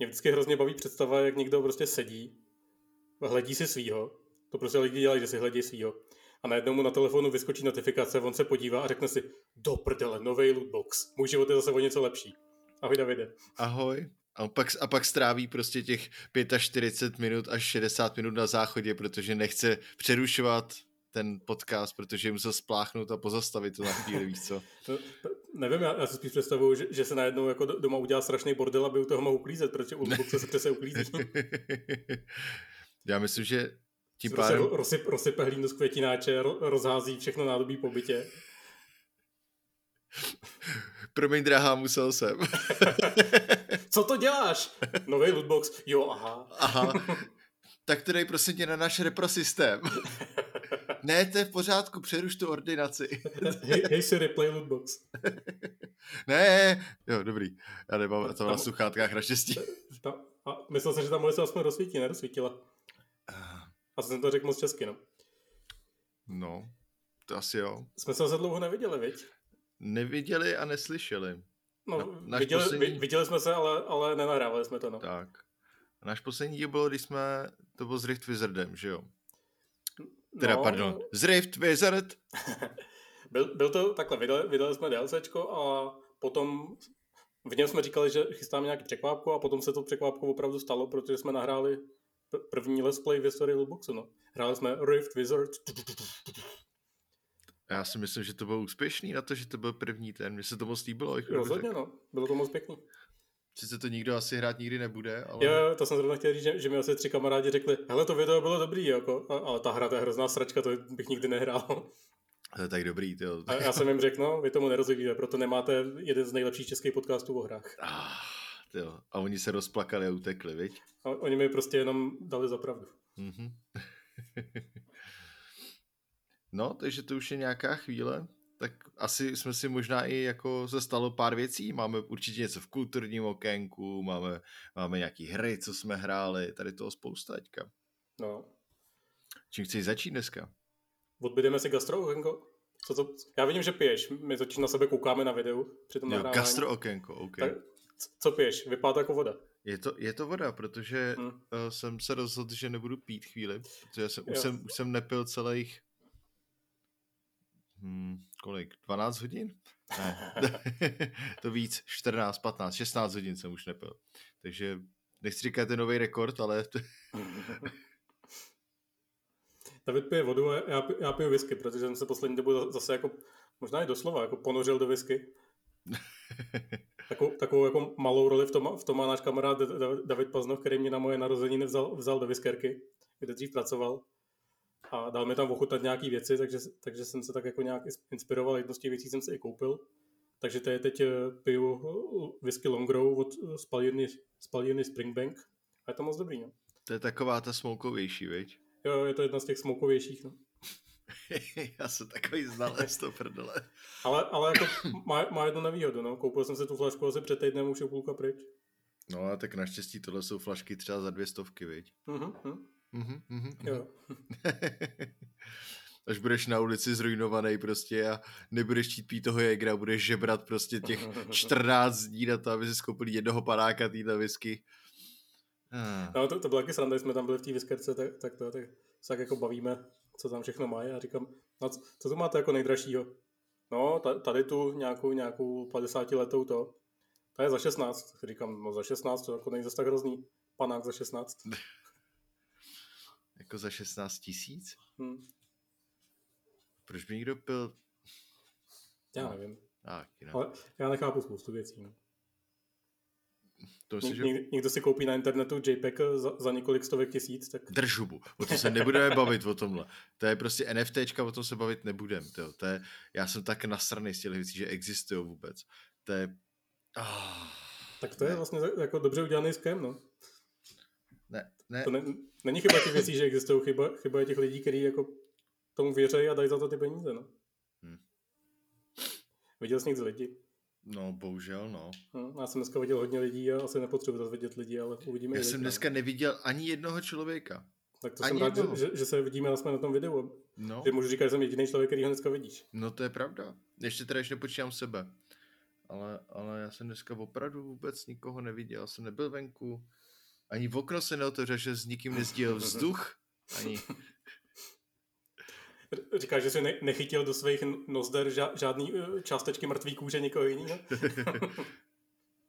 Mě vždycky hrozně baví představa, jak někdo prostě sedí, hledí si svýho, to prostě lidi dělají, že si hledí svýho. A najednou mu na telefonu vyskočí notifikace, on se podívá a řekne si, do prdele, nový lootbox, můj život je zase o něco lepší. Ahoj Davide. Ahoj. A pak, a pak stráví prostě těch 45 minut až 60 minut na záchodě, protože nechce přerušovat ten podcast, protože musel spláchnout a pozastavit to na chvíli, víš co? Nevím, já, já si spíš představuju, že, že se najednou jako doma udělá strašný bordel, aby u toho mohl uklízet, protože u lootboxe se přece uklízí. já myslím, že tím prostě pádem... Rozsyp, rozsype hlínu z květináče, rozhází všechno nádobí po bytě. Promiň, drahá, musel jsem. Co to děláš? Nový lootbox. Jo, aha. Aha. Tak to dej prosím tě na náš reprosystém. Ne, to je v pořádku, přeruš tu ordinaci. hej, hej si replay lootbox. ne, jo, dobrý. Já nemám to na sluchátkách naštěstí. a myslel jsem, že tam se aspoň rozsvítí, nerozsvítila. A jsem to řekl moc česky, no. No, to asi jo. Jsme se za dlouho neviděli, viď? Neviděli a neslyšeli. No, Na, viděli, poslední... viděli jsme se, ale, ale nenahrávali jsme to, no. Tak. Náš poslední díl bylo, když jsme, to bylo s Rift Wizardem, že jo? Teda, no, pardon, z Rift Wizard. byl, byl to takhle, vydali, vydali jsme DLCčko a potom v něm jsme říkali, že chystáme nějaký překvápku a potom se to překvápko opravdu stalo, protože jsme nahráli první let's play v historii Lootboxu, no. Hráli jsme Rift Wizard. Já si myslím, že to bylo úspěšný na to, že to byl první ten. Mně se to moc líbilo. Rozhodně, no. Bylo to moc pěkný. Sice to nikdo asi hrát nikdy nebude, ale... Jo, to jsem zrovna chtěl říct, že, že mi asi tři kamarádi řekli, hele, to video bylo dobrý, jako, ale ta hra to je hrozná sračka, to bych nikdy nehrál. To je tak dobrý, jo. A já jsem jim řekl, no, vy tomu nerozumíte, proto nemáte jeden z nejlepších českých podcastů o hrách. Ah, tyjo. A oni se rozplakali a utekli, viď? A oni mi prostě jenom dali za pravdu. Mm-hmm. no, takže to už je nějaká chvíle. Tak asi jsme si možná i jako se stalo pár věcí. Máme určitě něco v kulturním okénku, máme, máme nějaký hry, co jsme hráli, tady toho spousta teďka. No. Čím chceš začít dneska? Odbydeme si gastro okénko? Co to? Já vidím, že piješ. My totiž na sebe koukáme na videu při tom jo, gastro okénko, OK. Tak, co piješ? Vypadá to jako voda. Je to, je to voda, protože hmm. jsem se rozhodl, že nebudu pít chvíli, protože jsem, už, jsem, už jsem nepil celých hmm, kolik, 12 hodin? Ne, to víc, 14, 15, 16 hodin jsem už nepil. Takže nechci říkat ten nový rekord, ale... David pije vodu a já, já piju whisky, protože jsem se poslední dobu zase jako, možná i doslova, jako ponořil do whisky. Takovou, takovou jako malou roli v tom, v tom má náš kamarád David Paznov, který mě na moje narozeniny vzal, vzal do whiskerky, kde dřív pracoval a dal mi tam ochutnat nějaké věci, takže, takže jsem se tak jako nějak inspiroval, jedno z těch věcí jsem se i koupil. Takže to je teď eh, piju eh, whisky Longrow od spalírny, spalírny Springbank a je to moc dobrý. No. To je taková ta smoukovější, viď? Jo, je to jedna z těch smoukovějších. No. Já jsem takový znalec to prdele. ale, ale jako má, má jednu nevýhodu, no. Koupil jsem si tu flašku asi před týdnem, už je půlka pryč. No a tak naštěstí tohle jsou flašky třeba za dvě stovky, viď? Mhm, mhm. Mhm, mhm, jo. Až budeš na ulici zrujnovaný prostě a nebudeš chtít pít toho jegra, budeš žebrat prostě těch 14 dní na to, aby si skoupil jednoho panáka týhle whisky. Ah. No to, to bylo taky sranda, jsme tam byli v té whiskerce, tak, tak to tak, se tak jako bavíme co tam všechno má. A říkám, no, co tu máte jako nejdražšího? No, tady tu nějakou, nějakou 50 letou to. To je za 16. Říkám, no za 16, to jako není zase tak hrozný. Panák za 16. jako za 16 tisíc? Hmm. Proč by někdo pil? Já nevím. Tak, Ale já nechápu spoustu věcí. No. To si, že... někdo si koupí na internetu JPEG za, za několik stovek tisíc, tak... Držubu. O tom se nebudeme bavit o tomhle. To je prostě NFTčka, o tom se bavit nebudem. To, to je, já jsem tak nasraný z těch věcí, že existují vůbec. To je... Oh, tak to ne. je vlastně jako dobře udělaný scam, no. Ne. To ne, není chyba těch věcí, že existují, chyba, chyba je těch lidí, kteří jako tomu věří a dají za to ty peníze, no. Hmm. Viděl jsi někdy lidi? No, bohužel, no. no. Já jsem dneska viděl hodně lidí a asi nepotřebuji zase vidět lidi, ale uvidíme. Já jsem dneska neviděl ani jednoho člověka. Tak to ani jsem rád, že, že, že, se vidíme jsme na tom videu. No. Že můžu říkat, že jsem jediný člověk, který ho dneska vidíš. No to je pravda. Ještě teda ještě nepočítám sebe. ale, ale já jsem dneska opravdu vůbec nikoho neviděl. Já jsem nebyl venku. Ani v okno se neotevřel, že s nikým nezdílel vzduch. Ani... Říkáš, že jsi ne- nechytil do svých nozder ža- žádný uh, částečky mrtvý kůže někoho jiného?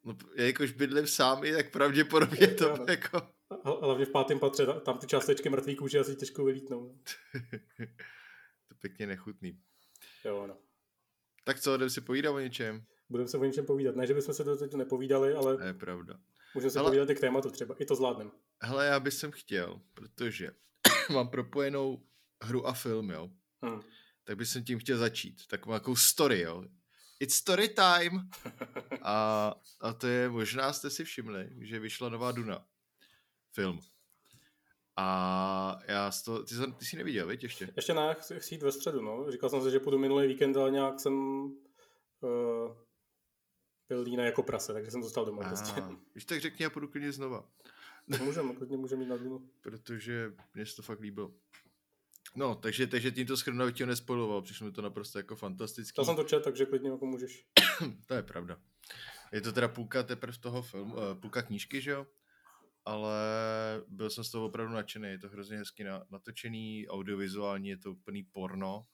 no, jakož bydlím sám, tak pravděpodobně to no. jako... Hlavně v pátém patře, ta- tam ty částečky mrtvý kůže asi těžko vylítnou. to pěkně nechutný. Jo, no. Tak co, jdem si povídat o něčem? Budeme se o něčem povídat. Ne, že bychom se to teď nepovídali, ale To je pravda. Můžeme se Hele. povídat i k tématu třeba. I to zvládnem. Hele, já bych jsem chtěl, protože mám propojenou hru a film, jo. Hm. Tak bych jsem tím chtěl začít. Takovou nějakou story, jo. It's story time! A, a to je, možná jste si všimli, že vyšla nová Duna. Film. A já z toho, ty, jsi- ty jsi neviděl, viď, ještě? Ještě ne, chci, chci jít ve středu, no. Říkal jsem si, že půjdu minulý víkend, ale nějak jsem uh, byl líný jako prase, takže jsem zůstal doma. Prostě. Když tak řekni, já půjdu klidně znova. Můžeme, klidně můžeme jít na dnu. protože mě se to fakt líbilo. No, takže, takže tímto schrnu tě nespoiloval, přišlo mi to naprosto jako fantastický. Já jsem to čet, takže klidně jako můžeš. To je pravda. Je to teda půlka teprve toho filmu, eh, půlka knížky, že jo? Ale byl jsem z toho opravdu nadšený, je to hrozně hezky na- natočený, audiovizuální, je to úplný porno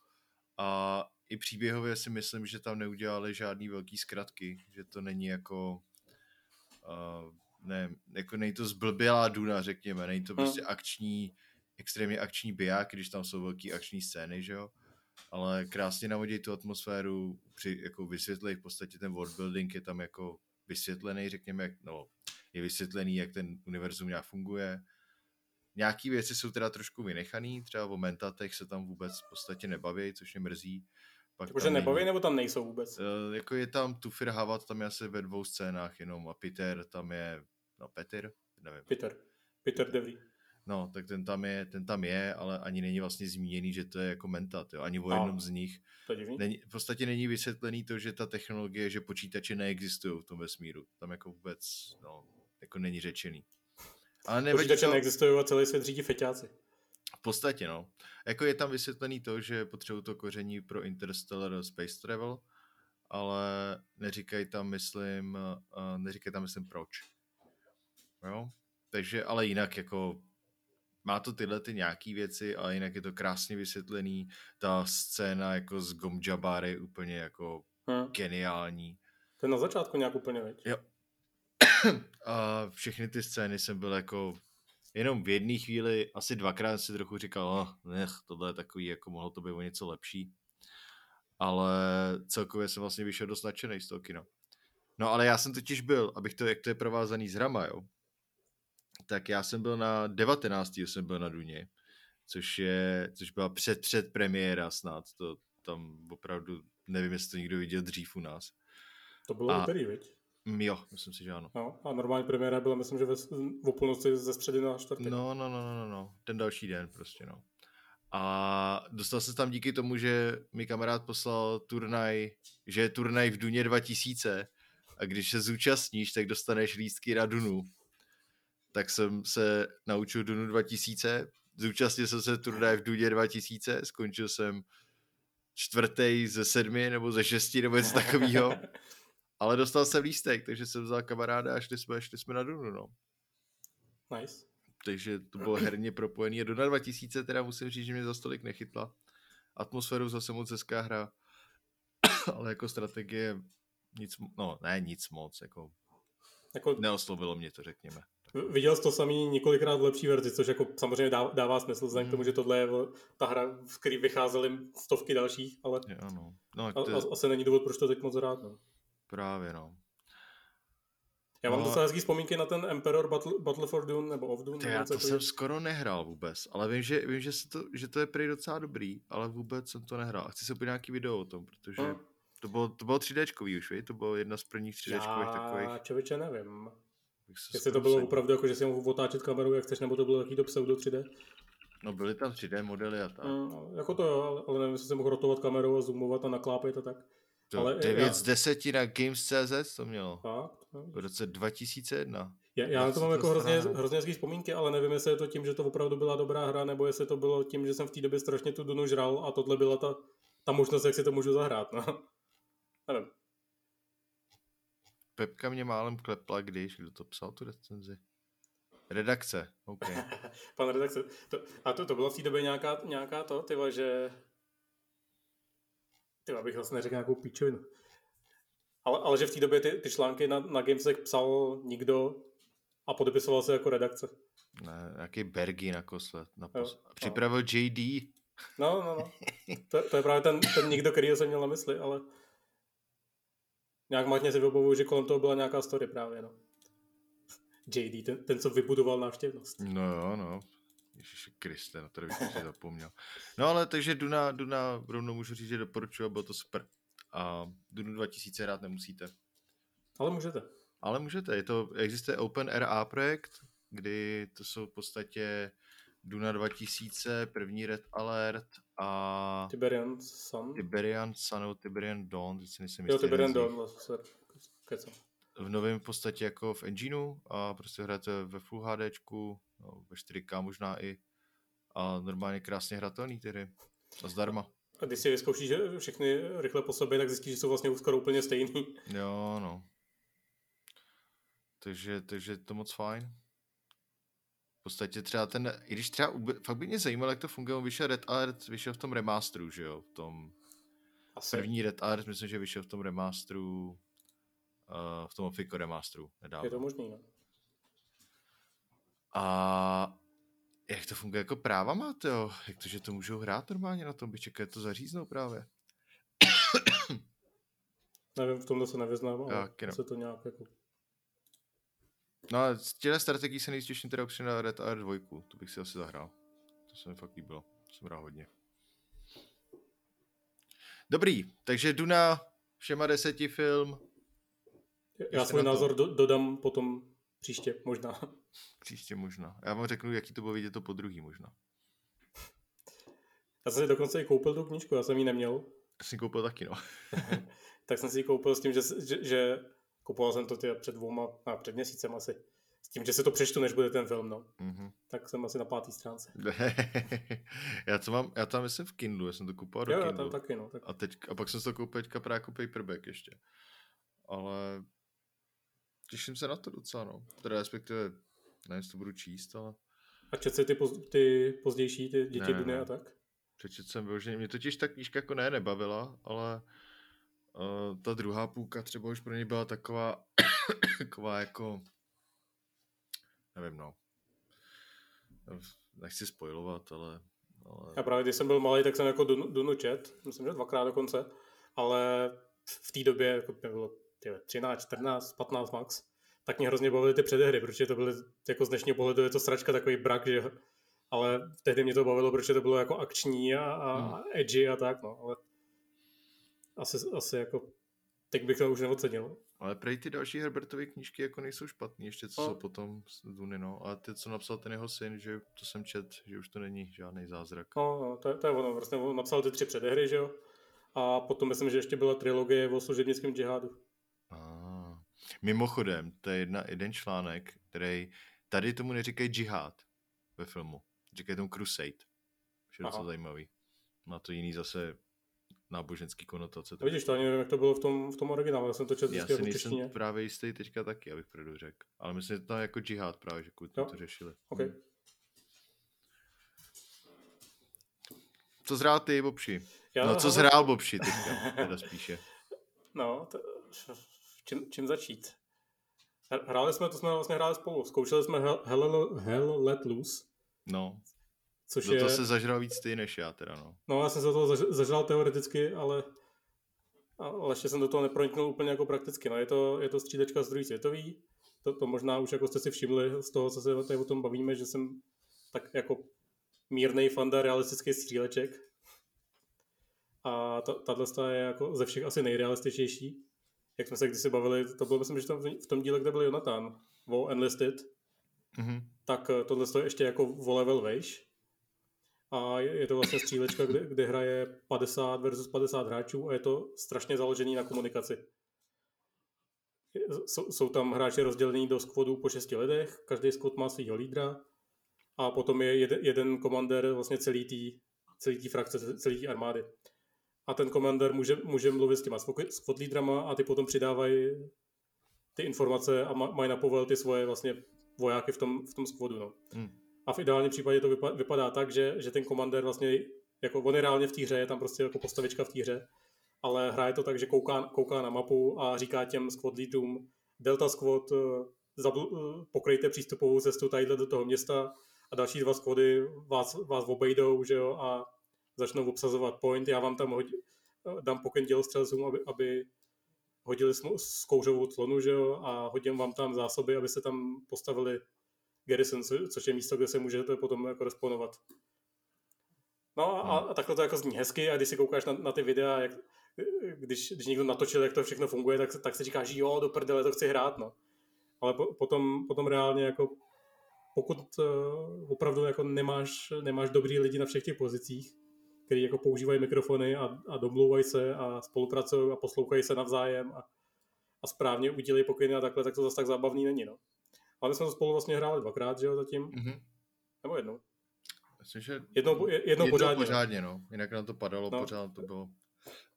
a i příběhově si myslím, že tam neudělali žádný velký zkratky, že to není jako uh, ne, jako není to zblbělá Duna, řekněme, není to prostě akční, extrémně akční biják, když tam jsou velký akční scény, že jo? ale krásně navodí tu atmosféru, při, jako vysvětlej v podstatě ten worldbuilding je tam jako vysvětlený, řekněme, jak, no, je vysvětlený, jak ten univerzum nějak funguje. Nějaký věci jsou teda trošku vynechaný, třeba o mentatech se tam vůbec v podstatě nebaví, což mě mrzí. Pak nebaví, není- nebo tam nejsou vůbec? Eh, jako je tam Tufir Havat, tam je asi ve dvou scénách jenom a Peter tam je, no Peter, nevím, Peter. Peter Devry. no, tak ten tam je, ten tam je, ale ani není vlastně zmíněný, že to je jako mentat, jo, ani o No. jednom z nich. To je divný. Není, v podstatě není vysvětlený to, že ta technologie, že počítače neexistují v tom vesmíru. Tam jako vůbec, no, jako není řečený. Ale nevadí Počítače to, neexistují a celý svět řídí feťáci. Podstatě, no. Jako je tam vysvětlený to, že potřebují to koření pro Interstellar Space Travel, ale neříkají tam, myslím, uh, neříkají tam, myslím, proč. Jo? Takže, ale jinak jako má to tyhle ty nějaký věci, ale jinak je to krásně vysvětlený. Ta scéna jako z Gomjabár je úplně jako Hm. geniální. To je na začátku nějak úplně, veď? Jo. A všechny ty scény jsem byl jako jenom v jedné chvíli, asi dvakrát si trochu říkal, oh, nech, tohle je takový, jako mohlo to být o něco lepší. Ale celkově jsem vlastně vyšel dost nadšený z toho kina. No ale já jsem totiž byl, abych to, jak to je provázaný s Rama, jo, tak já jsem byl na 19. jsem byl na Duně, což je, což byla před, před premiéra snad, to tam opravdu, nevím, jestli to někdo viděl dřív u nás. To bylo A- úterý, veď? Mm, Jo, myslím si, že ano. No, a normální premiéra byla, myslím, že ve, v půlnoci ze středy na čtvrtek. No, no, no, no, no, no, ten další den prostě, no. A dostal jsem tam díky tomu, že mi kamarád poslal turnaj, že je turnaj v Duně 2000 a když se zúčastníš, tak dostaneš lístky na Dunu. Tak jsem se naučil Dunu 2000, zúčastnil jsem se turnaj v Duně 2000, skončil jsem čtvrtý ze sedmi nebo ze šesti nebo něco takového. Ale dostal jsem lístek, takže jsem vzal kamaráda a šli jsme, šli jsme na Dunu, no Nice. takže to bylo herně propojený. A Duna 2000 teda musím říct, že mě za stolik nechytla. Atmosféru zase moc hezká hra, ale jako strategie nic, no ne nic moc, jako Jako, neoslovilo mě to, řekněme. viděl jsi to samý několikrát v lepší verzi, což jako samozřejmě dává, dává smysl, vzhledem k tomu, Mhm. že tohle je ta hra, v který vycházely stovky dalších, ale Jo, no. No, a, a, asi není důvod, proč to teď moc rád. No. Právě, no. Já mám No. docela hezký vzpomínky na ten Emperor Battle, Battle for Dune, nebo of Dune. To nebo já to jsem skoro nehrál vůbec, ale vím, že, vím, že, se to, že to je prý docela dobrý, ale vůbec jsem to nehrál. A chci se podívat nějaký video o tom, protože Hm. to bylo, to bylo 3Dčkový už, víš? To bylo jedna z prvních 3Dčkových takových. Já člověče nevím. Jestli to bylo opravdu jako, že si mohl otáčet kameru, jak chceš, nebo to bylo takový to pseudo 3D. No byly tam 3D modely a tak. Mm, jako to jo, ale- nevím, jestli jsem mohl rotovat kamerou a zoomovat a naklápět a tak. To Ale 9 já- z 10 na Games.cz to mělo. Fakt? V roce 2001. Já, já na to mám to jako hrozně, hrozně hezký vzpomínky, ale nevím, jestli je to tím, že to opravdu byla dobrá hra, nebo jestli to bylo tím, že jsem v té době strašně tu Dunu žral a tohle byla ta, ta možnost, jak si to můžu zahrát. No. Nevím. Pepka mě málem klepla, když, kdo to psal tu recenzi? Redakce, OK. Pan redakce. To, a to, to bylo v té době nějaká, nějaká to, tyva, že... Tyva, bych vlastně neřekl nějakou píčovinu. Ale, ale že v té době ty, ty články na, na Gamesech psal nikdo a podepisoval se jako redakce. Ne, nějaký Bergy nakosled. Napos... Jo, Připravil no. JD. No, no, no. To, to je právě ten, ten nikdo, který jsem měl na mysli, ale nějak matně si vybavuju, že kolem toho byla nějaká story právě, no. JD, ten, ten co vybudoval návštěvnost. No jo, no. Ježiši Kriste, na to bych si zapomněl. No ale takže Duna, Duna rovnou můžu říct, že doporučuji a bylo to super. A Dunu 2000 rád nemusíte. Ale můžete. Ale můžete. Je to, existuje OpenRA projekt, kdy to jsou v podstatě Duna 2000, první Red Alert a... Tiberian Sun. Tiberian Sun nebo Tiberian Dawn, teď si nejsem Jo, Tiberian Dawn, v novém v podstatě jako v engineu a prostě hrajete ve Full HDčku, ve 4K možná i a normálně krásně hratelný ty hry. A zdarma. A když si vyzkoušíš všechny rychle po sobě, tak zjistíš, že jsou vlastně skoro úplně stejný. Jo, no. Takže, takže to moc fajn. V podstatě třeba ten, i když třeba, fakt by mě zajímalo, jak to funguje, on vyšel Red Alert, vyšel v tom remasteru, že jo, v tom Asi. první Red Alert, myslím, že vyšel v tom remasteru, uh, v tom Fico remasteru nedávno. Je to možný, no. A jak to funguje jako práva máte, jo? Jak to, že to můžou hrát normálně na tom, by čekali to zaříznou právě? Nevím, v tomhle se nevyznám, ale no. se to nějak jako... No a z těchto strategií se nejvíc těším teda upřímně na Red Alert 2, to bych si asi zahrál. To se mi fakt líbilo, to jsem hrál hodně. Dobrý, takže Duna, všema deseti film. Já svůj názor do, dodám potom příště, možná. Příště možná. Já vám řeknu, jaký to bylo vidět to po druhý možná. Já jsem si dokonce i koupil tu knížku, já jsem ji neměl. Já jsem ji koupil taky, no. tak jsem si ji koupil s tím, že, že, že kupoval jsem to před dvouma, a před měsícem asi. S tím, že se to přečtu, než bude ten film, no. Mm-hmm. Tak jsem asi na pátý stránce. já, to mám, já tam myslím v Kindlu, já jsem to kupoval do jo, Kindle. Já tam taky, no. Tak... A, teď, a pak jsem to koupil teďka právě jako paperback ještě. Ale těším se na to docela, no. Teda respektive, nevím, jestli to budu číst, ale... A čet se ty, poz, ty pozdější, ty děti ne, Duny a tak? Přečet jsem vyloženě, mě totiž ta knížka jako ne, nebavila, ale uh, ta druhá půlka třeba už pro ně byla taková, taková jako, nevím no, nechci spojovat, ale, ale... Já právě, když jsem byl malý, tak jsem jako Dunu, Dunu čet, myslím, že dvakrát dokonce, ale v té době, jako bylo 13, 14, 15 max, tak mě hrozně bavily ty předehry, protože to byly, jako z dnešního pohledu je to sračka, takový brak, že ale tehdy mě to bavilo, protože to bylo jako akční a, a hmm. edgy a tak, no, ale asi, asi jako teď bych to už neocenil. Ale prej ty další Herbertovy knížky jako nejsou špatný, ještě co no. jsou potom z Duny, no. A ty, co napsal ten jeho syn, že to jsem čet, že už to není žádný zázrak. No, no to, je, to je ono, vlastně on napsal ty tři předehry, že jo. A potom myslím, že ještě byla trilogie o služebnickém džihádu. Ah. Mimochodem, to je jedna, jeden článek, který tady tomu neříkají džihad ve filmu. Říkají tomu crusade. Je docela zajímavý. Má to jiný zase náboženský konotace. Tak... Vidíš, to ani nevím, jak to bylo v tom, v tom originálu, já jsem to četl Já si jako nejsem češtině. právě jistý teďka taky, abych pravdu řekl. Ale myslím, že to jako džihad právě, že to, to řešili. Okay. Hmm. Co zhrál ty, Bobši? Já, no, co zhrál Bobši teďka, teda spíše. No, to, čím, čím začít? Hráli jsme, to jsme vlastně hráli spolu. Zkoušeli jsme Hell, Hell, Hell Let Loose. No. Což Do je... to se zažral víc ty než já teda, no. No, já jsem se to zažral teoreticky, ale, ale ještě jsem do toho neproniknul úplně jako prakticky. No, je to, je to střídečka z druhý světový. To, to možná už jako jste si všimli z toho, co se tady o tom bavíme, že jsem tak jako mírnej fanda realistický stříleček. A tato je jako ze všech asi nejrealističtější. Jak jsme se kdysi bavili, to bylo myslím, že tam v tom díle, kde byl Jonathan, o Enlisted, mm-hmm. tak tohle je ještě jako o level vejš a je to vlastně střílečka, kde, kde hraje 50 versus 50 hráčů a je to strašně založený na komunikaci. Jsou, jsou tam hráči rozdělení do skvodů po šesti lidech, každý skvod má svého lídra a potom je jeden, jeden komandér vlastně celý tý, celý tý frakce, celý tý armády. A ten komandér může, může mluvit s těma lídrama a ty potom přidávají ty informace a mají na povel ty svoje vlastně vojáky v tom, v tom skvodu. No. Hmm. A v ideálním případě to vypadá, vypadá tak, že, že ten komandér vlastně, jako on je reálně v té hře, je tam prostě jako postavička v té hře, ale hraje to tak, že kouká, kouká na mapu a říká těm squad leadům, Delta Squad, eh, zabl, eh, pokryjte přístupovou cestu tadyhle do toho města a další dva squady vás, vás obejdou, že jo, a začnou obsazovat point, já vám tam hodí, dám pokyn dělostřelcům, aby, aby hodili s kouřovou clonu, že jo, a hodím vám tam zásoby, aby se tam postavili garrison, což je místo, kde se můžete potom jako responovat. No a, a takhle to jako zní hezky a když si koukáš na, na ty videa, jak, když, když někdo natočil, jak to všechno funguje, tak, tak si říkáš, jo, do prdele, to chci hrát, no. Ale po, potom, potom reálně jako pokud uh, opravdu jako nemáš, nemáš dobrý lidi na všech těch pozicích, kteří jako používají mikrofony a, a domlouvají se a spolupracují a poslouchají se navzájem a, a správně udělají pokyny a takhle, tak to zase tak zábavný není, no. Ale my jsme to spolu vlastně hráli dvakrát, že jo, zatím? Mm-hmm. Nebo jednou? Myslím, že jednou, jednou, jednou pořádně. pořádně, no. Jinak nám to padalo, no. pořád to bylo.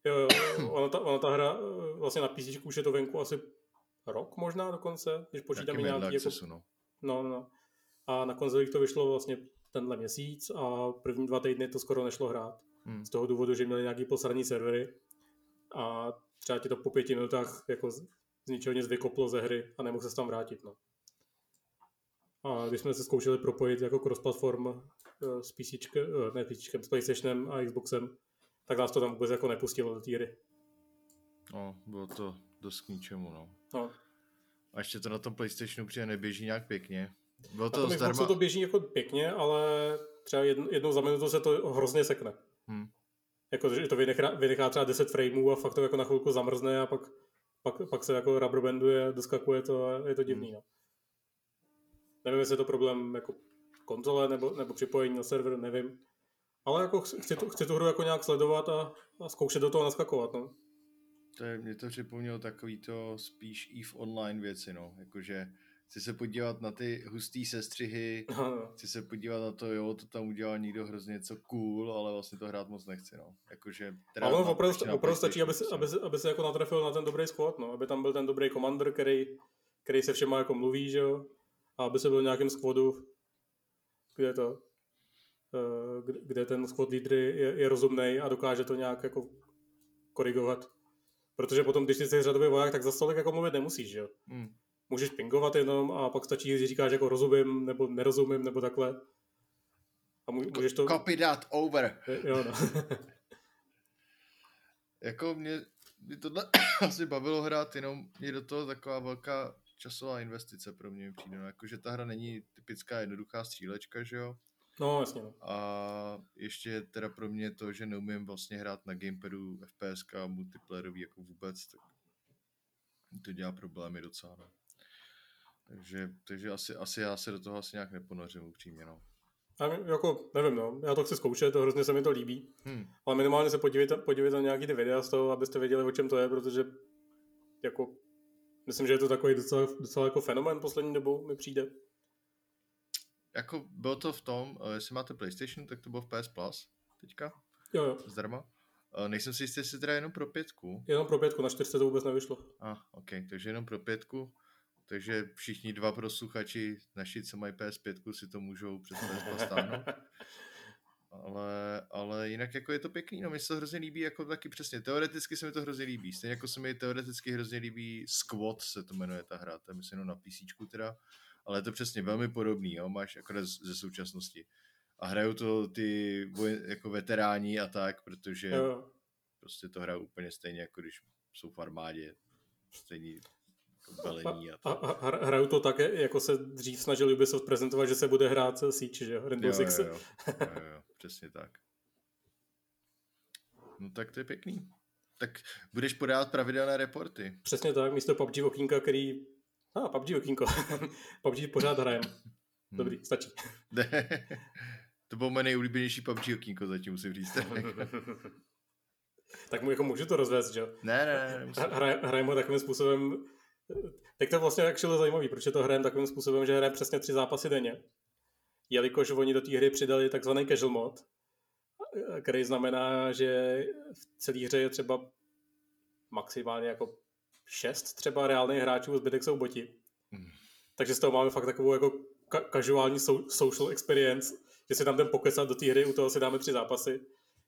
Jo, jo, ona ta, ona ta hra eh, vlastně na PC už je to venku asi rok možná dokonce, když počítáme nějaký... Jako... no. no. No, A na konzolích to vyšlo vlastně tenhle měsíc a první dva týdny to skoro nešlo hrát. Hmm. Z toho důvodu, že měli nějaký posradní servery a třeba ti to po pěti minutách jako z, z ničeho nic vykoplo ze hry a nemohl se tam vrátit. No. A když jsme se zkoušeli propojit jako cross-platform eh, s PC, eh, ne PC, s PlayStationem a Xboxem, tak nás to tam vůbec jako nepustilo do té hry. No, bylo to dost k ničemu, no. no. A ještě to na tom PlayStationu přijde neběží nějak pěkně. Bylo to na tom zdarma... to běží jako pěkně, ale třeba jedno, jednou za minutu se to hrozně sekne. Hmm. Jako, že to vynechá, vynechá třeba 10 frameů a fakt to jako na chvilku zamrzne a pak, pak, pak se jako rubberbanduje, doskakuje to a je to divný, hmm. no. Nevím, jestli je to problém jako konzole nebo, nebo připojení na server, nevím. Ale jako chci tu, chci tu hru jako nějak sledovat a, a zkoušet do toho naskakovat, no. To je, mě to připomnělo takový to spíš i v online věci, no. Jakože chci se podívat na ty hustý sestřihy, no, no. chci se podívat na to, jo, to tam udělal někdo hrozně něco cool, ale vlastně to hrát moc nechci, no. Jakože, ale opravdu, opravdu stačí, aby se, aby, se, aby se jako natrefil na ten dobrý squad, no. Aby tam byl ten dobrý commander, který, který se všema jako mluví, že jo. A aby se byl v nějakém squadu, kde to, Eh, kde ten squad leader je, je rozumný a dokáže to nějak jako korigovat. Protože potom, když jsi řadový voják, tak za stolik jako mluvit nemusíš, že jo? Hmm. Můžeš pingovat jenom a pak stačí, že říkáš jako rozumím nebo nerozumím nebo takhle. A můžeš to... Copy that, over. Jo, no. jako mě, mě tohle asi bavilo hrát, jenom je do toho taková velká časová investice pro mě přijde. No, jakože ta hra není typická jednoduchá střílečka, že jo? No, jasně. No. A ještě teda pro mě to, že neumím vlastně hrát na gamepadu FPS a multiplayerový jako vůbec, tak to dělá problémy docela. No. Takže, takže asi, asi já se do toho asi nějak neponořím upřímně, no. Já, jako, nevím, no. Já to chci zkoušet, to hrozně se mi to líbí. Hmm. Ale minimálně se podívejte, podívejte na nějaký ty videa z toho, abyste věděli, o čem to je, protože jako, myslím, že je to takový docela, docela jako fenomén poslední dobou mi přijde. Jako bylo to v tom, uh, jestli máte PlayStation, tak to bylo v PS Plus teďka. Jo, jo. Zdarma. Uh, nejsem si jistý, jestli teda jenom pro pětku. Jenom pro pětku, na čtyřce to vůbec nevyšlo. A, ah, ok, takže jenom pro pětku. Takže všichni dva prosluchači naši, co mají PS5, si to můžou přes stáhnout. ale, ale jinak jako je to pěkný, no mi se to hrozně líbí, jako taky přesně, teoreticky se mi to hrozně líbí, stejně jako se mi teoreticky hrozně líbí Squad se to jmenuje ta hra, to je myslím na PC teda, ale je to přesně velmi podobný, jo? máš akorát ze současnosti. A hrajou to ty jako veteráni a tak, protože jo. prostě to hrajou úplně stejně, jako když jsou v armádě. Stejný balení a, a, a, a hrajou to také, jako se dřív snažili Ubisoft prezentovat, že se bude hrát Siege, že jo? Rainbow Six. Jo, jo, jo, jo, přesně tak. No tak to je pěkný. Tak budeš podávat pravidelné reporty. Přesně tak, místo PUBG okýnka, který a, ah, PUBG okýnko. PUBG pořád hrajem. Dobrý, hmm. stačí. to bylo moje nejoblíbenější PUBG okýnko zatím, musím říct. tak mu jako můžu to rozvést, že jo? Ne, ne, ne. Hra, hrajem ho takovým způsobem, tak to je vlastně actually zajímavý, proč je to hrajem takovým způsobem, že hrajem přesně tři zápasy denně. Jelikož oni do té hry přidali takzvaný casual mod, který znamená, že v celé hře je třeba maximálně jako šest třeba reálných hráčů, zbytek jsou boti. Hmm. Takže z toho máme fakt takovou jako ka- casuální so- social experience, že si tam jdem pokecat do té hry, u toho si dáme tři zápasy.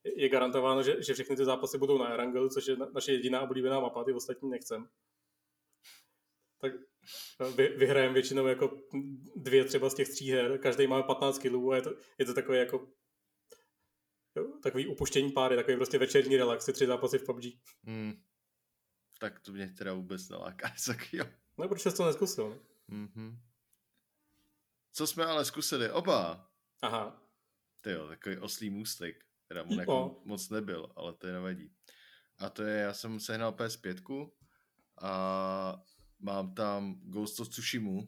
Je garantováno, že, že všechny ty zápasy budou na Erangel, což je naše jediná oblíbená mapa, ty ostatní nechcem. Tak vy, vyhrajeme většinou jako dvě třeba z těch tří her, každý máme 15 kilů a je to, je to takové jako jo, takový upuštění páry, takový prostě večerní relax, ty tři zápasy v PUBG. Hmm. Tak to mě teda vůbec neláká. Tak jo. No proč jsi to neskusil? Ne? Mm-hmm. Co jsme ale zkusili? Oba. Aha. Ty jo, takový oslý můstek. Teda on jako moc nebyl, ale to je nevadí. A to je, já jsem sehnal PS5 a mám tam Ghost of Tsushima,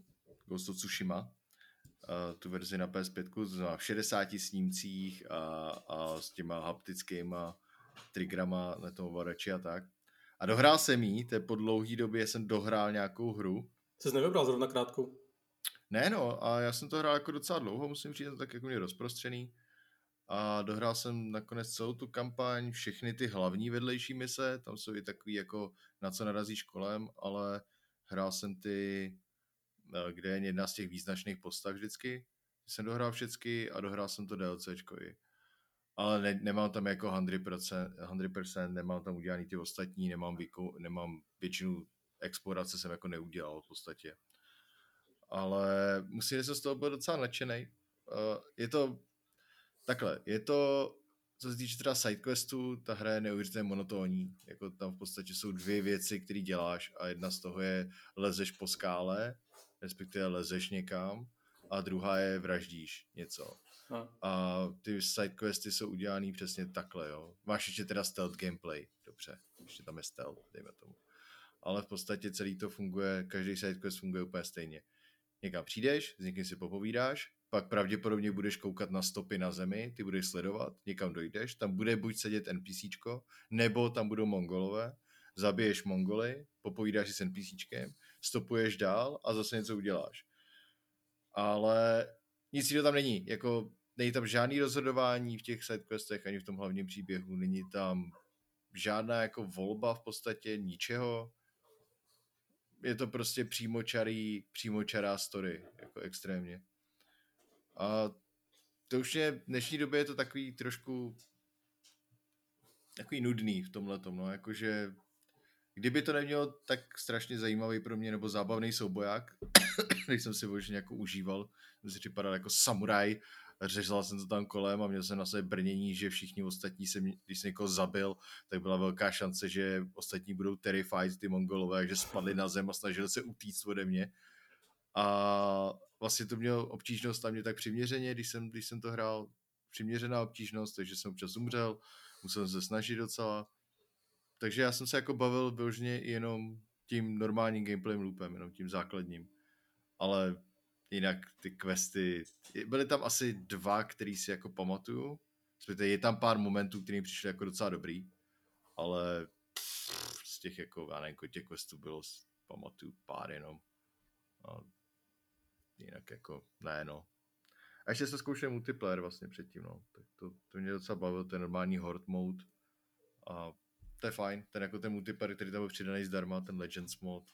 Ghost of Tsushima, uh, tu verzi na PS5, to znamená v 60 snímcích a, a s těma haptickýma triggerama na tom ovladači a tak. A dohrál jsem jí, to je po dlouhý době jsem dohrál nějakou hru. Jsi nevybral zrovna krátkou? Ne no, a já jsem to hrál jako docela dlouho, musím říct, tak jako mě rozprostřený. A dohrál jsem nakonec celou tu kampaň, všechny ty hlavní vedlejší mise, tam jsou i takový jako na co narazíš kolem, ale hrál jsem ty, eh, kde je jedna z těch význačných postav vždycky. Jsem dohrál všechny a dohrál jsem to DLCčko i. Ale ne, nemám tam jako 100%, 100%, nemám tam udělaný ty ostatní, nemám, výko, nemám většinu explorace jsem jako neudělal v podstatě. Ale musím říct, že z toho byl docela nadšený. Uh, je to takhle, je to, co se týče teda sidequestu, ta hra je neuvěřitelně monotónní. Jako tam v podstatě jsou dvě věci, které děláš a jedna z toho je lezeš po skále, respektive lezeš někam a druhá je vraždíš něco. No. A ty sidequesty jsou udělané přesně takhle, jo. Máš ještě teda stealth gameplay, dobře, ještě tam je stealth, dejme tomu. Ale v podstatě celý to funguje, každý sidequest funguje úplně stejně. Někam přijdeš, s někým si popovídáš, pak pravděpodobně budeš koukat na stopy na zemi, ty budeš sledovat, někam dojdeš, tam bude buď sedět NPCčko, nebo tam budou mongolové, zabiješ mongoly, popovídáš si s NPCčkem, stopuješ dál a zase něco uděláš. Ale nic jiného tam není, jako není tam žádný rozhodování v těch sidequestech ani v tom hlavním příběhu, není tam žádná jako volba v podstatě ničeho. Je to prostě přímočarý, přímočará story, jako extrémně. A to už je, v dnešní době je to takový trošku takový nudný v tomhle tom, no, jakože kdyby to nemělo tak strašně zajímavý pro mě nebo zábavný souboják, když jsem si možná jako užíval, jsem si připadal jako samuraj, řezal jsem to tam kolem a měl jsem na sebe brnění, že všichni ostatní, se, když jsem někoho zabil, tak byla velká šance, že ostatní budou terrified, ty mongolové, že spadli na zem a snažili se utíct ode mě. A vlastně to mělo obtížnost tam mě tak přiměřeně, když jsem, když jsem to hrál, přiměřená obtížnost, takže jsem občas umřel, musel se snažit docela. Takže já jsem se jako bavil vyloženě jenom tím normálním gameplay loopem, jenom tím základním. Ale jinak ty questy, byly tam asi dva, který si jako pamatuju. Je tam pár momentů, které přišly jako docela dobrý, ale z těch jako, já nevím, těch questů bylo, pamatuju pár jenom. A jinak jako, ne no. A ještě se zkoušel multiplayer vlastně předtím, no. Tak to, to mě docela bavilo, ten normální horde mode. A to je fajn, ten jako ten multiplayer, který tam byl přidaný zdarma, ten Legends mod.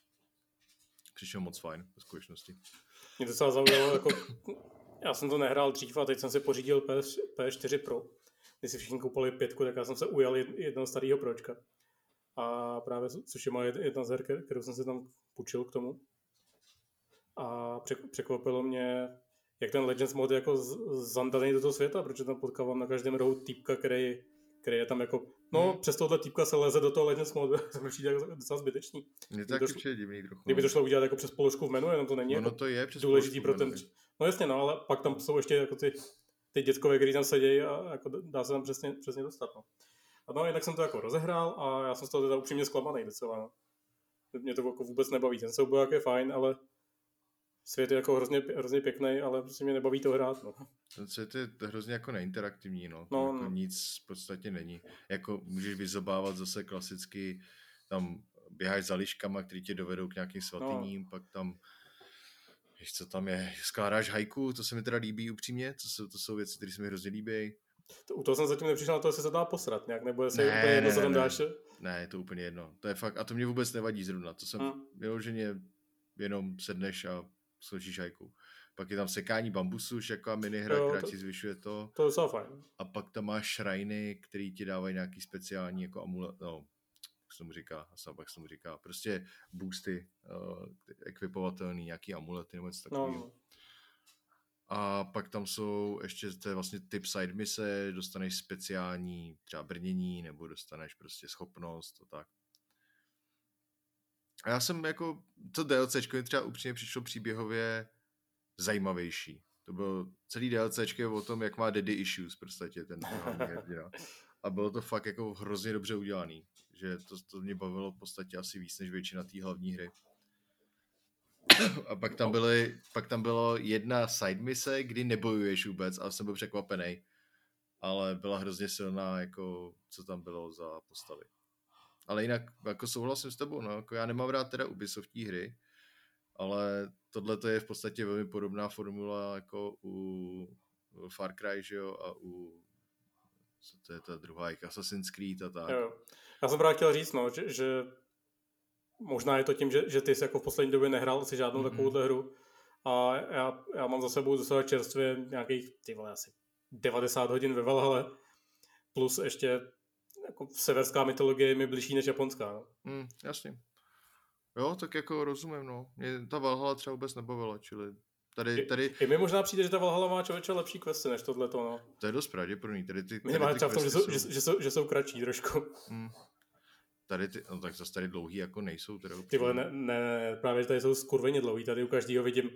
Přišel moc fajn ve skutečnosti. Mě docela zaujalo, jako, já jsem to nehrál dřív a teď jsem si pořídil PS, PS4 Pro. Když si všichni koupili pětku, tak já jsem se ujal jednoho starého pročka. A právě což je moje jedna z her, kterou jsem si tam půjčil k tomu a překvapilo mě, jak ten Legends mod je jako zandaný do toho světa, protože tam potkávám na každém rohu týpka, který, který je tam jako, no hmm. přes tohle týpka se leze do toho Legends modu, to mi přijde jako docela zbytečný. Je to taky šlo, divný trochu. Kdyby to šlo udělat jako přes položku v menu, jenom to není ono jako to je přes důležitý pro ten, no jasně, no, ale pak tam jsou ještě jako ty, ty dětkové, který tam sedějí a jako dá se tam přesně, přesně dostat, no. A no, jinak jsem to jako rozehrál a já jsem z toho teda upřímně zklamaný docela, no. Mě to jako vůbec nebaví, ten soubojak je fajn, ale svět je jako hrozně, hrozně pěkný, ale prostě mě nebaví to hrát. No. Ten svět je hrozně jako neinteraktivní, no. no, jako no. Nic v podstatě není. Jako můžeš vyzobávat zase klasicky, tam běháš za liškama, který tě dovedou k nějakým svatyním, no. pak tam Víš, co tam je, skládáš hajku, to se mi teda líbí upřímně, to jsou, to jsou věci, které se mi hrozně líbí. To, u toho jsem zatím nepřišel na to, jestli se dá posrat nějak, nebo jestli Ne, je úplně jedno, ne, co tam ne. dáš. Ne, je to úplně jedno. To je fakt, a to mě vůbec nevadí zrovna. To jsem Hmm. vyloženě jenom sedneš a složíš hajku. Pak je tam sekání bambusu, už jako minihra, Jo, která to- ti zvyšuje to. To je docela fajn. A pak tam máš šrajny, který ti dávají nějaký speciální jako amulet, no, jak se tomu říká, asi jak se tomu říká, prostě boosty, uh, ekvipovatelný, nějaký amulety nebo něco takového. no. A pak tam jsou ještě, to je vlastně typ side mise, dostaneš speciální třeba brnění, nebo dostaneš prostě schopnost a tak. A já jsem jako, to DLCčko mi třeba upřímně přišlo příběhově zajímavější. To bylo celý DLCčko je o tom, jak má daddy issues, prostě ten hlavní hrdina. A bylo to fakt jako hrozně dobře udělaný. Že to, to mě bavilo v podstatě asi víc než většina té hlavní hry. A pak tam, byly, pak tam bylo jedna side mise, kdy nebojuješ vůbec a jsem byl překvapený. Ale byla hrozně silná, jako co tam bylo za postavy. Ale jinak jako souhlasím s tebou, no, jako já nemám rád teda Ubisoftí hry, ale tohle to je v podstatě velmi podobná formula jako u Far Cry, že jo, a u co to je ta druhá, jak Assassin's Creed a tak. Jo. Já jsem právě chtěl říct, no, že, že možná je to tím, že, že ty jsi jako v poslední době nehrál si žádnou Mhm. mm-hmm. takovouhle hru a já, já mám za sebou docela čerstvě nějakých, ty vole, asi 90 hodin ve Valhale, plus ještě jako severská mytologie je mi blížší než japonská. No. Hmm, jasně. Jo, tak jako rozumím, no. Mě ta Valhalla třeba vůbec nebavila, čili tady, tady, I mi možná přijde, že ta Valhalla má člověče lepší questy než tohleto, no. to je dost pravděpodobný, tady ty, tady Minimálně ty třeba v tom, že questy jsou, že, že, jsou, že jsou kratší trošku. Hmm. Tady ty, no tak zase tady dlouhý jako nejsou. Teda Ty vole, ne, ne, právě tady jsou skurveně dlouhý, tady u každého vidím,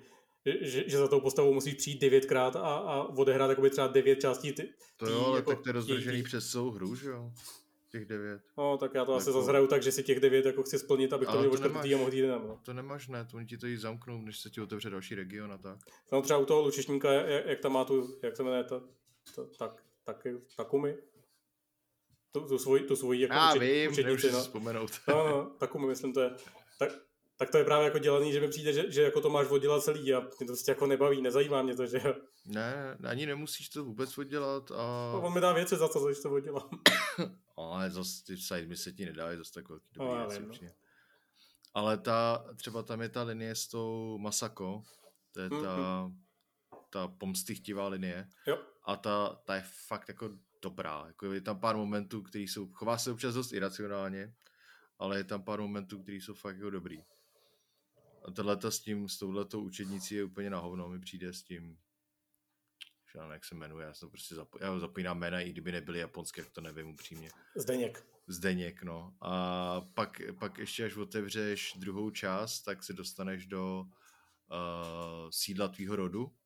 že, že za tou postavou musíš přijít devětkrát a, a odehrát jakoby třeba devět částí. Ty, To jo, ale jako tak to je rozdržený jejich- přes celou hru, že jo? Těch devět. No, tak já to asi Jako- zase hraju tak, že si těch devět jako chci splnit, abych to Ale měl to nemáš. a mohl jít jinam. No. To nemáš ne, to oni ti to jí zamknou, než se ti otevře další region a tak. no třeba u toho lučišníka, jak, jak tam má tu, jak se jmenuje, ta, ta, tak, taky, Takumi? Tu, tu svoji, tu svoji jako Já učit- vím, si no. vzpomenout. No, no, Takumi, myslím, to je. Tak, tak to je právě jako dělaný, že mi přijde, že, že jako to máš oddělat celý a mě to prostě jako nebaví, nezajímá mě to, že jo. Ne, ani nemusíš to vůbec oddělat a... No, on mi dá věci za to, když to oddělám. Ale zase ty side mi se ti nedají zase tak velký No, dobrý já věci, no. určitě. Ale ta, třeba tam je ta linie s tou Masako, to je ta, ta pomstychtivá linie. Jo. A ta, ta je fakt jako dobrá. Jako je tam pár momentů, který jsou, chová se občas dost iracionálně, ale je tam pár momentů, který jsou fakt jako dobrý. A tohle s tím, s touhletou učednicí je úplně na hovno, mi přijde s tím, že jak se jmenuje, já, jsem prostě zapo- já zapínám jména, i kdyby nebyly japonské, to nevím upřímně. Zdeněk. Zdeněk, no. A pak, pak ještě až otevřeš druhou část, tak se dostaneš do uh, sídla tvýho rodu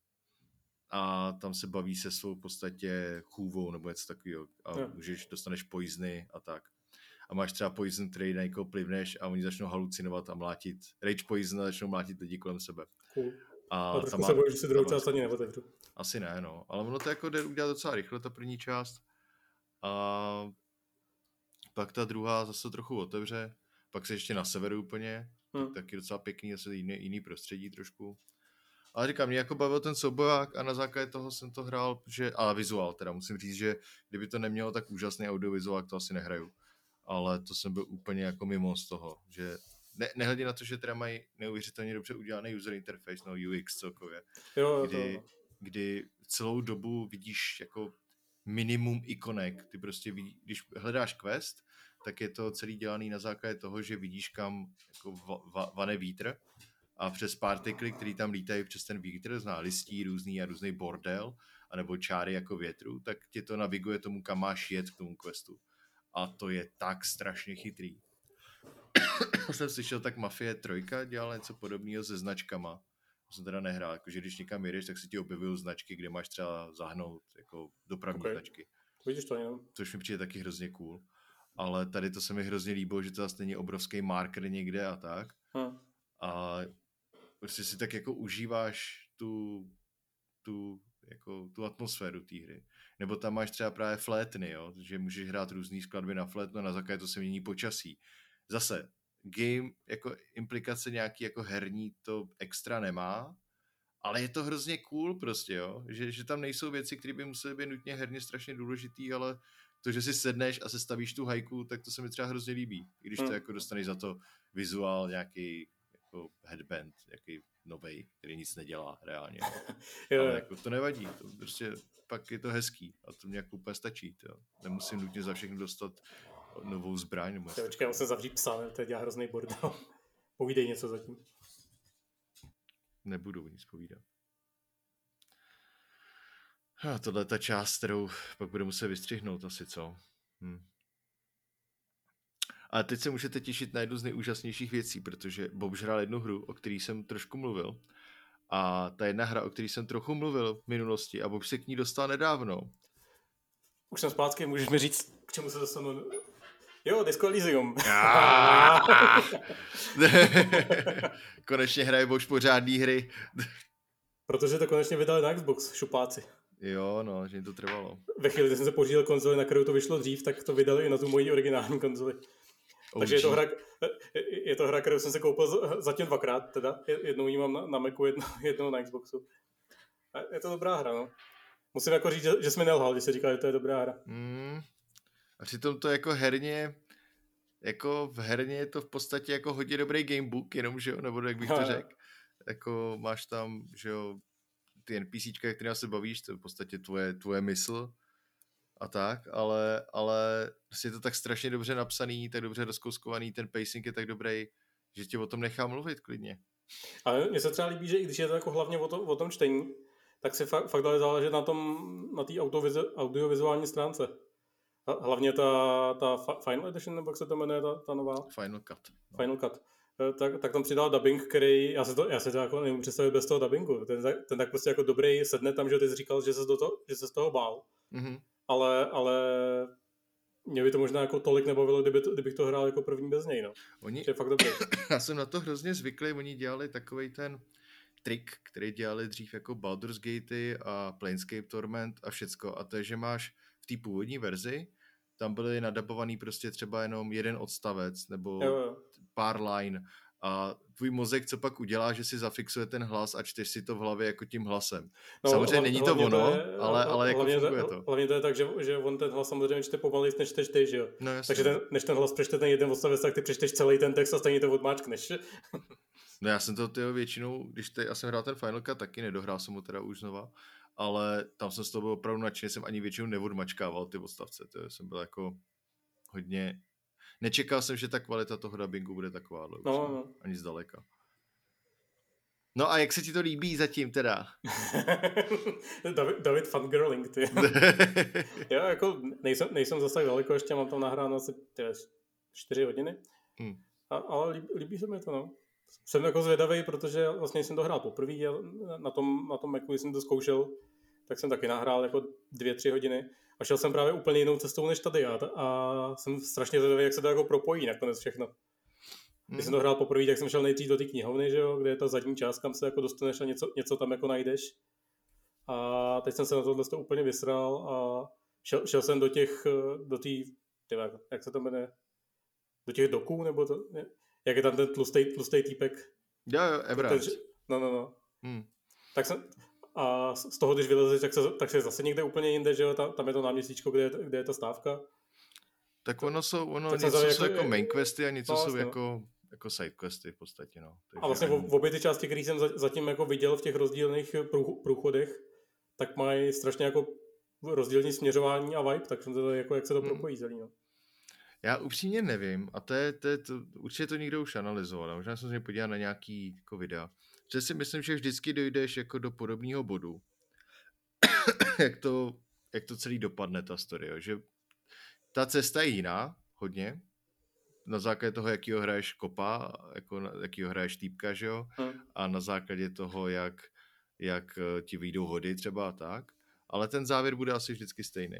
a tam se baví se svou v podstatě chůvou nebo něco takového a Jo. můžeš, dostaneš poizny a tak. A máš třeba poison, který na někoho plivneš a oni začnou halucinovat a mlátit, rage poison a začnou mlátit lidi kolem sebe. Cool. A A tam trošku má- se bojím, že si druhou část ani neotevřu. asi ne, no. Ale ono to jako jde udělat docela rychle, ta první část. A pak ta druhá zase trochu otevře. Pak se ještě na severu úplně. Hm. Taky docela pěkný, zase jiný, jiný prostředí trošku. Ale říkám, mě jako bavil ten souboják a na základě toho jsem to hrál, že, a vizuál teda, musím říct, že kdyby to nemělo tak úžasný audiovizuál, to asi nehraju. Ale to jsem byl úplně jako mimo z toho, že ne, nehledě na to, že teda mají neuvěřitelně dobře udělaný user interface, no UX celkově, Jo, kdy, to, kdy celou dobu vidíš jako minimum ikonek. Ty prostě vidí, když hledáš quest, tak je to celý dělaný na základě toho, že vidíš kam jako va, va, vane vítr a přes partikly, který tam lítají přes ten vítr, zná listí různý a různý bordel, anebo čáry jako větru, tak tě to naviguje tomu, kam máš jet k tomu questu. A to je tak strašně chytrý. jsem slyšel, tak Mafie 3 dělala něco podobného se značkama. To jsem teda nehrál, jakože když někam jedeš, tak se ti objevují značky, kde máš třeba zahnout jako dopravní Ok. značky. vidíš to jenom. Což mi přijde taky hrozně cool. Ale tady to se mi hrozně líbilo, že to zase není obrovský marker někde a tak. Hm. A prostě si tak jako užíváš tu, tu, jako, tu atmosféru té hry. Nebo tam máš třeba právě flétny, jo? že můžeš hrát různé skladby na flétnu a na základě to se mění počasí. Zase, game jako implikace nějaký jako herní to extra nemá, ale je to hrozně cool prostě, jo, že, že tam nejsou věci, které by musely být nutně herně strašně důležitý, ale to, že si sedneš a se stavíš tu hajku, tak to se mi třeba hrozně líbí, i když to Hmm. jako dostaneš za to vizuál nějaký jako headband, nějaký novej, který nic nedělá reálně. Jo, Ale jako to nevadí, to prostě pak je to hezký a to mě jako úplně stačí. To. Nemusím nutně za všechno dostat novou zbraň. Nebo Já počkej, já musím zavřít psa, ne? to dělá hrozný bordel. Povídej něco zatím. Nebudu nic povídat. A tohle je ta část, kterou pak budu muset vystřihnout asi, co? Hm. A teď se můžete těšit na jednu z nejúžasnějších věcí, protože Bob hrál jednu hru, o které jsem trošku mluvil. A ta jedna hra, o které jsem trochu mluvil v minulosti a Bob se k ní dostal nedávno. Už jsem zpátky, můžeš mi říct, k čemu se dostanu? Jo, Disco Elysium. Konečně hraje Bož pořádný hry. Protože to konečně vydali na Xbox, šupáci. Jo, no, že jim to trvalo. Ve chvíli, kdy jsem se pořídil konzoli, na kterou to vyšlo dřív, tak to vydali i na tu moji originální konzoli. Takže je to, hra, je to hra, kterou jsem se koupil zatím dvakrát, teda. Jednou ji mám na, na Macu, jednou, jednou na Xboxu. A je to dobrá hra, no. Musím jako říct, že, že jsi mi nelhal, když jsi říkal, že to je dobrá hra. Mm. A přitom to jako herně, jako v herně je to v podstatě jako hodně dobrý gamebook, jenom, že jo, nebo jak bych to řekl. Jako máš tam, že jo, ty NPCčka, který se bavíš, to je v podstatě tvoje, tvoje mysl a tak, ale, ale prostě je to tak strašně dobře napsaný, tak dobře rozkouskovaný, ten pacing je tak dobrý, že tě o tom nechá mluvit klidně. Ale mně se třeba líbí, že i když je to jako hlavně o, to, o tom čtení, tak si fakt, fakt dali záležet na tom, na té audiovizuální stránce. A Hlavně ta, ta Fi- Final Edition, nebo jak se to jmenuje, ta, ta nová Final Cut. No. Final Cut. Eh, Tak, tak tam přidal dubbing, který, já si to, já si to jako nemůžu představit bez toho dubbingu. Ten, tak- ten tak prostě jako dobrý sedne tam, že ty jsi říkal, že se, do to, že se z toho bál. Mhm. Ale, ale mě by to možná jako tolik nebavilo, kdyby to, kdybych to hrál jako první bez něj, no. Oni, Že je fakt dobrý. já jsem na to hrozně zvyklý, oni dělali takový ten trik, který dělali dřív jako Baldur's Gatey a Planescape Torment a všecko. A to je, že máš v té původní verzi, tam byly nadabovaný prostě třeba jenom jeden odstavec nebo Jo, jo. pár line a tvůj mozek co pak udělá, že si zafixuje ten hlas a čteš si to v hlavě jako tím hlasem. No, Samozřejmě hla- není to hlavně ono, je- ale- ale jako hlavně funguje to. to. Hlavně to je tak, že, že on ten hlas samozřejmě čte pomalej, než čteš ty, že jo. No. Takže ten, než ten hlas přečte ten jeden odstavec, tak ty přečteš celý ten text a stejně to odmáčkneš. No já jsem to tyho většinou, když te, já jsem hrál ten Final Cut taky, nedohrál jsem ho teda už znova, ale tam jsem z toho byl opravdu nadšený, jsem ani většinou neodmačkával ty odstavce, to jsem byl jako hodně, nečekal jsem, že ta kvalita toho dubbingu bude taková, No, no. ani zdaleka. No a jak se ti to líbí zatím teda? David, David Fangirling, ty. jo, jako nejsem, nejsem zase tak daleko, ještě mám tam nahráno asi ty, čtyři hodiny. Hmm. A, ale líbí, líbí se mi to, no. Jsem jako zvědavý, protože vlastně jsem to hrál poprvé a na tom, na tom Macu, jsem to zkoušel, tak jsem taky nahrál jako dvě, tři hodiny a šel jsem právě úplně jinou cestou než tady a, a jsem strašně zvědavý, jak se to jako propojí nakonec všechno. Když jsem to hrál poprvé, tak jsem šel nejdřív do té knihovny, že jo, kde je ta zadní část, kam se jako dostaneš a něco, něco tam jako najdeš. A teď jsem se na tohle to úplně vysral a šel, šel jsem do těch, do té, jak, jak se to jmenuje, do těch doků, nebo to, ne? jak je tam ten tlustý, tlustý týpek. Jo, jo, Ten, no, no, no. Hmm. Tak jsem, a z toho, když vylezeš, tak se, tak se zase někde úplně jinde, že jo, tam, tam je to náměstíčko, kde je, kde je ta stávka. Tak ono jsou, ono Tak něco jsou jako- jako main questy a něco No, jsou no. jako, jako side questy v podstatě, no. Takže A vlastně v, ani- v obě ty části, které jsem za- zatím jako viděl v těch rozdílných prů, průchodech, tak mají strašně jako rozdílný směřování a vibe, tak jsem to jako, jak se to Hmm. propojí celý, no. Já upřímně nevím, a to je, to je to, určitě to někdo už analyzoval, možná jsem se podíval na nějaký jako videa, že si myslím, že vždycky dojdeš jako do podobného bodu, jak to, jak to celý dopadne, ta story, jo? že ta cesta je jiná, hodně, na základě toho, jakýho hraješ kopa, jako na, jakýho hraješ týpka, že jo, Hmm. a na základě toho, jak, jak eh, ti vyjdou hody třeba a tak, ale ten závěr bude asi vždycky stejný.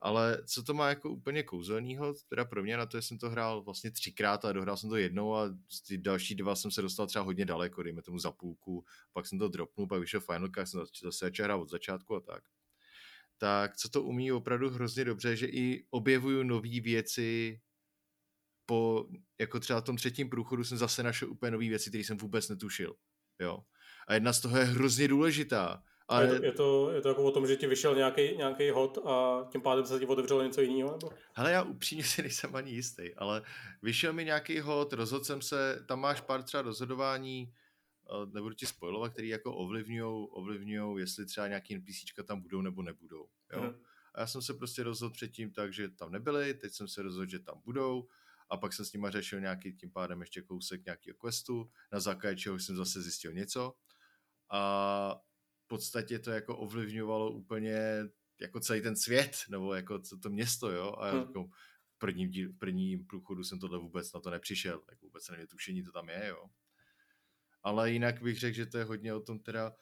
Ale co to má jako úplně kouzelného, teda pro mě, na to jsem to hrál vlastně třikrát a dohrál jsem to jednou a ty další dva jsem se dostal třeba hodně daleko, dejme tomu za půlku, pak jsem to dropnul, pak vyšel Final Cut, jsem zase začal hrát od začátku a tak. Tak co to umí opravdu hrozně dobře, že i objevuju nové věci po, jako třeba tom třetím průchodu jsem zase našel úplně nové věci, které jsem vůbec netušil. Jo. A jedna z toho je hrozně důležitá. Ale... Je, to, je, to, je to jako o tom, že ti vyšel nějaký, nějaký hod a tím pádem se ti otevřelo něco jiného? Nebo? Hele, já upřímně si nejsem ani jistý, ale vyšel mi nějaký hod, rozhodl jsem se, tam máš pár třeba rozhodování, eh, nebudu ti spojovat, který jako ovlivňují, ovlivňují, jestli třeba nějaký NPCčka tam budou nebo nebudou. Jo? Hmm. A já jsem se prostě rozhodl předtím tak, že tam nebyli, teď jsem se rozhodl, že tam budou a pak jsem s nima řešil nějaký tím pádem ještě kousek nějakého questu, na základě čeho jsem zase zjistil něco. A podstatě to jako ovlivňovalo úplně jako celý ten svět, nebo jako to město, jo, a hmm. jako v prvním, díl, v prvním průchodu jsem tohle vůbec na to nepřišel, tak vůbec neměl tušení, to tam je, jo. Ale jinak bych řekl, že to je hodně o tom teda,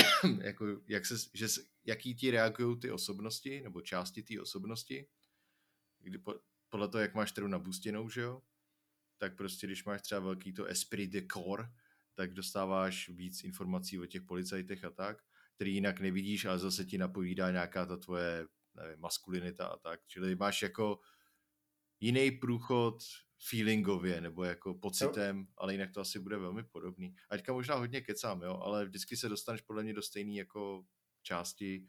jako jak se, že, jaký ti reagují ty osobnosti, nebo části té osobnosti, kdy po, podle toho, jak máš teda nabustěnou, že jo, tak prostě když máš třeba velký to esprit de corps, tak dostáváš víc informací o těch policajtech a tak, který jinak nevidíš, ale zase ti napovídá nějaká ta tvoje nevím, maskulinita a tak. Čili máš jako jiný průchod feelingově nebo jako pocitem, jo. ale jinak to asi bude velmi podobný. Aťka možná hodně kecám, jo, ale vždycky se dostaneš podle mě do stejné jako části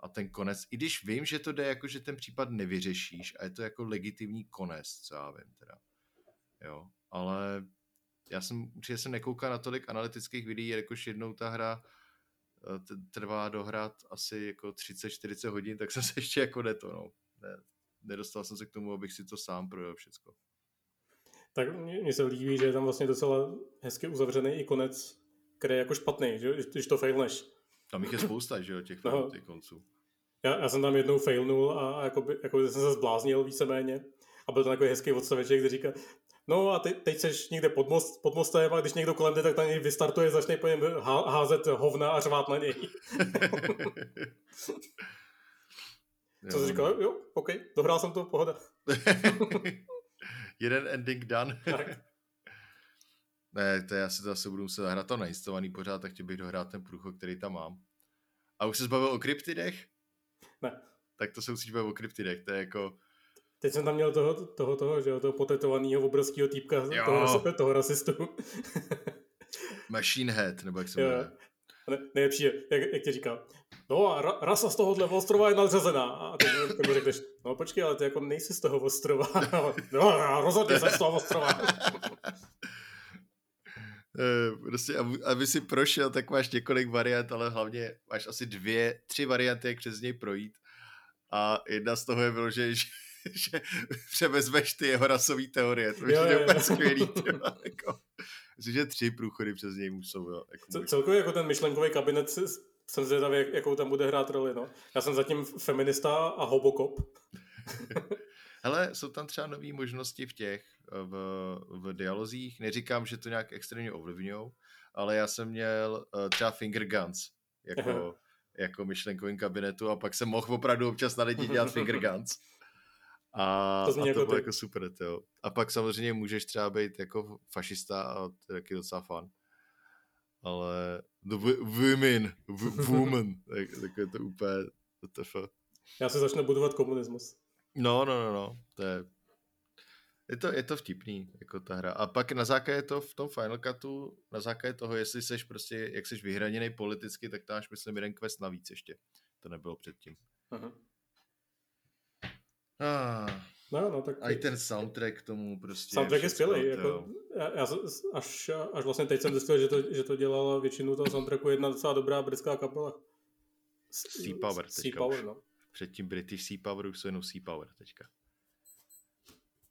a ten konec, i když vím, že to jde jako, že ten případ nevyřešíš a je to jako legitimní konec, co já vím teda. Jo, ale já jsem určitě jsem nekoukal na tolik analytických videí, jakož jednou ta hra eh, trvá dohrát asi jako 30-40 hodin, tak jsem se ještě jako neto, no. Ne, nedostal jsem se k tomu, abych si to sám projel všecko. Tak mně se líbí, že je tam vlastně docela hezky uzavřený i konec, který je jako špatný, že, když to failneš. Tam jich je spousta, že jo, těch, no. těch konců. Já, já, jsem tam jednou failnul a jako, by, jako jsem se zbláznil víceméně. A byl to takový hezký odstaveček, kde říká, No a te, teď seš někde pod, most, pod mostem a když někdo kolem jde, tak na něj vystartuje, začne po něm házet hovna a řvát na něj. Co jsi říkal? Jo, OK, dohrál jsem to, pohoda. Jeden ending done. ne, to já si to asi budu muset zahrát to nainstalovaný pořád, tak chtěl bych dohrát ten průchod, který tam mám. A už se zbavil o kryptidech? Ne. Tak to se musíš bavit o kryptidech, to je jako Teď jsem tam měl toho, toho, toho, že jo, toho potetovaného obrovského týpka, toho, toho rasistu. Machine Head, nebo jak se jmenuje. Ne, nejlepší je, jak, jak ti říká, no a ra, rasa z tohohle ostrova je nadřazená. A ty, mu řekneš, no počkej, ale ty jako nejsi z toho ostrova. no, rozhodně jsem z toho ostrova. Eh, prostě, aby si prošel, tak máš několik variant, ale hlavně máš asi dvě, tři varianty, jak přes něj projít. A jedna z toho je vyloženě, že že převezmeš ty jeho rasové teorie. To je úplně skvělý. Jako. Myslím, že tři průchody přes něj musou. Jo, jako Celkově jako ten myšlenkový kabinet jsem zvědavý, jak, jakou tam bude hrát roli. No. Já jsem zatím feminista a hobokop. Hele, jsou tam třeba nové možnosti v těch, v, v dialozích. Neříkám, že to nějak extrémně ovlivňují, ale já jsem měl uh, třeba finger guns jako, jako myšlenkovým kabinetu a pak jsem mohl opravdu občas na lidi dělat finger guns. A to, a to jako bylo ty... jako super, jo. A pak samozřejmě můžeš třeba být jako fašista a to je taky docela fun. Ale the women, woman, tak, tak je to úplně WTF. Já se začnu budovat komunismus. No, no, no, no, to je, je to, je to vtipný, jako ta hra. A pak na základě to v tom Final Cutu, na základě toho, jestli seš prostě, jak seš vyhraněný politicky, tak máš, myslím, jeden quest navíc ještě. To nebylo předtím. Uh-huh. Ah. No, no, tak... A i ten soundtrack k tomu prostě... Soundtrack je skvělý. Jako, já, já, až, až vlastně teď jsem zjistil, že to, že to dělala většinu toho soundtracku jedna docela dobrá britská kapela. Sea Power teďka sea Power, no. Předtím British Sea Power už jsou jenom Sea Power teďka.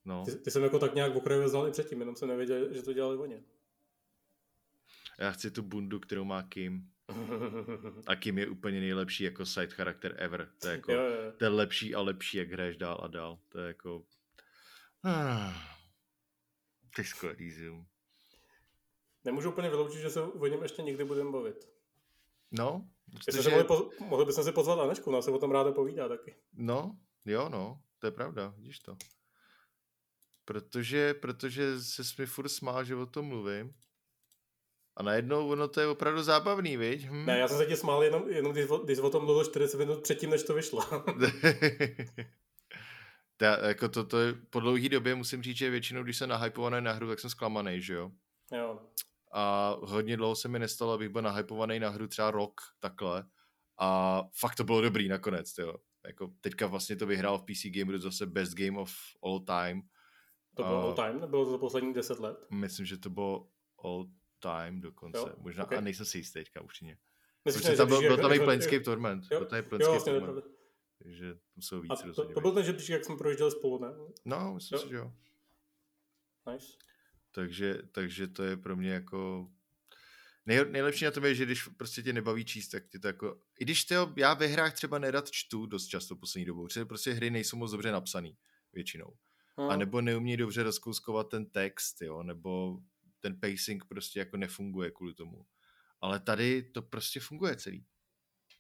No. Ty, ty jsem jako tak nějak okrajově znal i předtím, jenom jsem nevěděl, že to dělali oni. Já chci tu bundu, kterou má Kim. A Kim je úplně nejlepší jako side charakter ever. To je jako, jo, jo. je lepší a lepší, jak hraješ dál a dál. To je jako... Ah, skvělý zoom. Nemůžu úplně vyloučit, že se o něm ještě někdy budeme bavit. No. Protože... Mohli, po, mohli bychom si pozvat Anešku, ona se o tom ráda povídá taky. No, jo, no, to je pravda, vidíš to. Protože, protože se mi furt smál, že o tom mluvím. A najednou ono to je opravdu zábavný, viď? Hm. Ne, já jsem se ti smál jenom, jenom když, když o tom mluvil 40 minut předtím, než to vyšlo. Ta, jako to, to je, po dlouhý době musím říct, že většinou, když jsem nahypovaný na hru, tak jsem zklamaný, že jo? Jo. a hodně dlouho se mi nestalo, abych byl nahypovaný na hru třeba rok takhle a fakt to bylo dobrý nakonec, jo. Jako teďka vlastně to vyhrál v PC Gameru zase Best Game of All Time. To bylo all time? Nebylo to za posledních deset let? Myslím, že to bylo all time dokonce. Jo? Možná, okay. a nejsem si jistý teďka určitě. Myslím, tam byl, byl tam i jako- Planescape Torment. Jo, byl tam i Planescape Torment. Takže tam jsou víc to, to byl ten žebříček, jak jsme projížděli spolu, ne? No, myslím Jo. si, že jo. Nice. Takže, takže to je pro mě jako... Nej, nejlepší na tom je, že když prostě tě nebaví číst, tak ti to jako... I když tyjo, já ve hrách třeba nerad čtu dost často poslední dobou, protože prostě hry nejsou moc dobře napsaný většinou. Hmm. A nebo neumí dobře rozkouskovat ten text, jo, nebo ten pacing prostě jako nefunguje kvůli tomu. Ale tady to prostě funguje celý.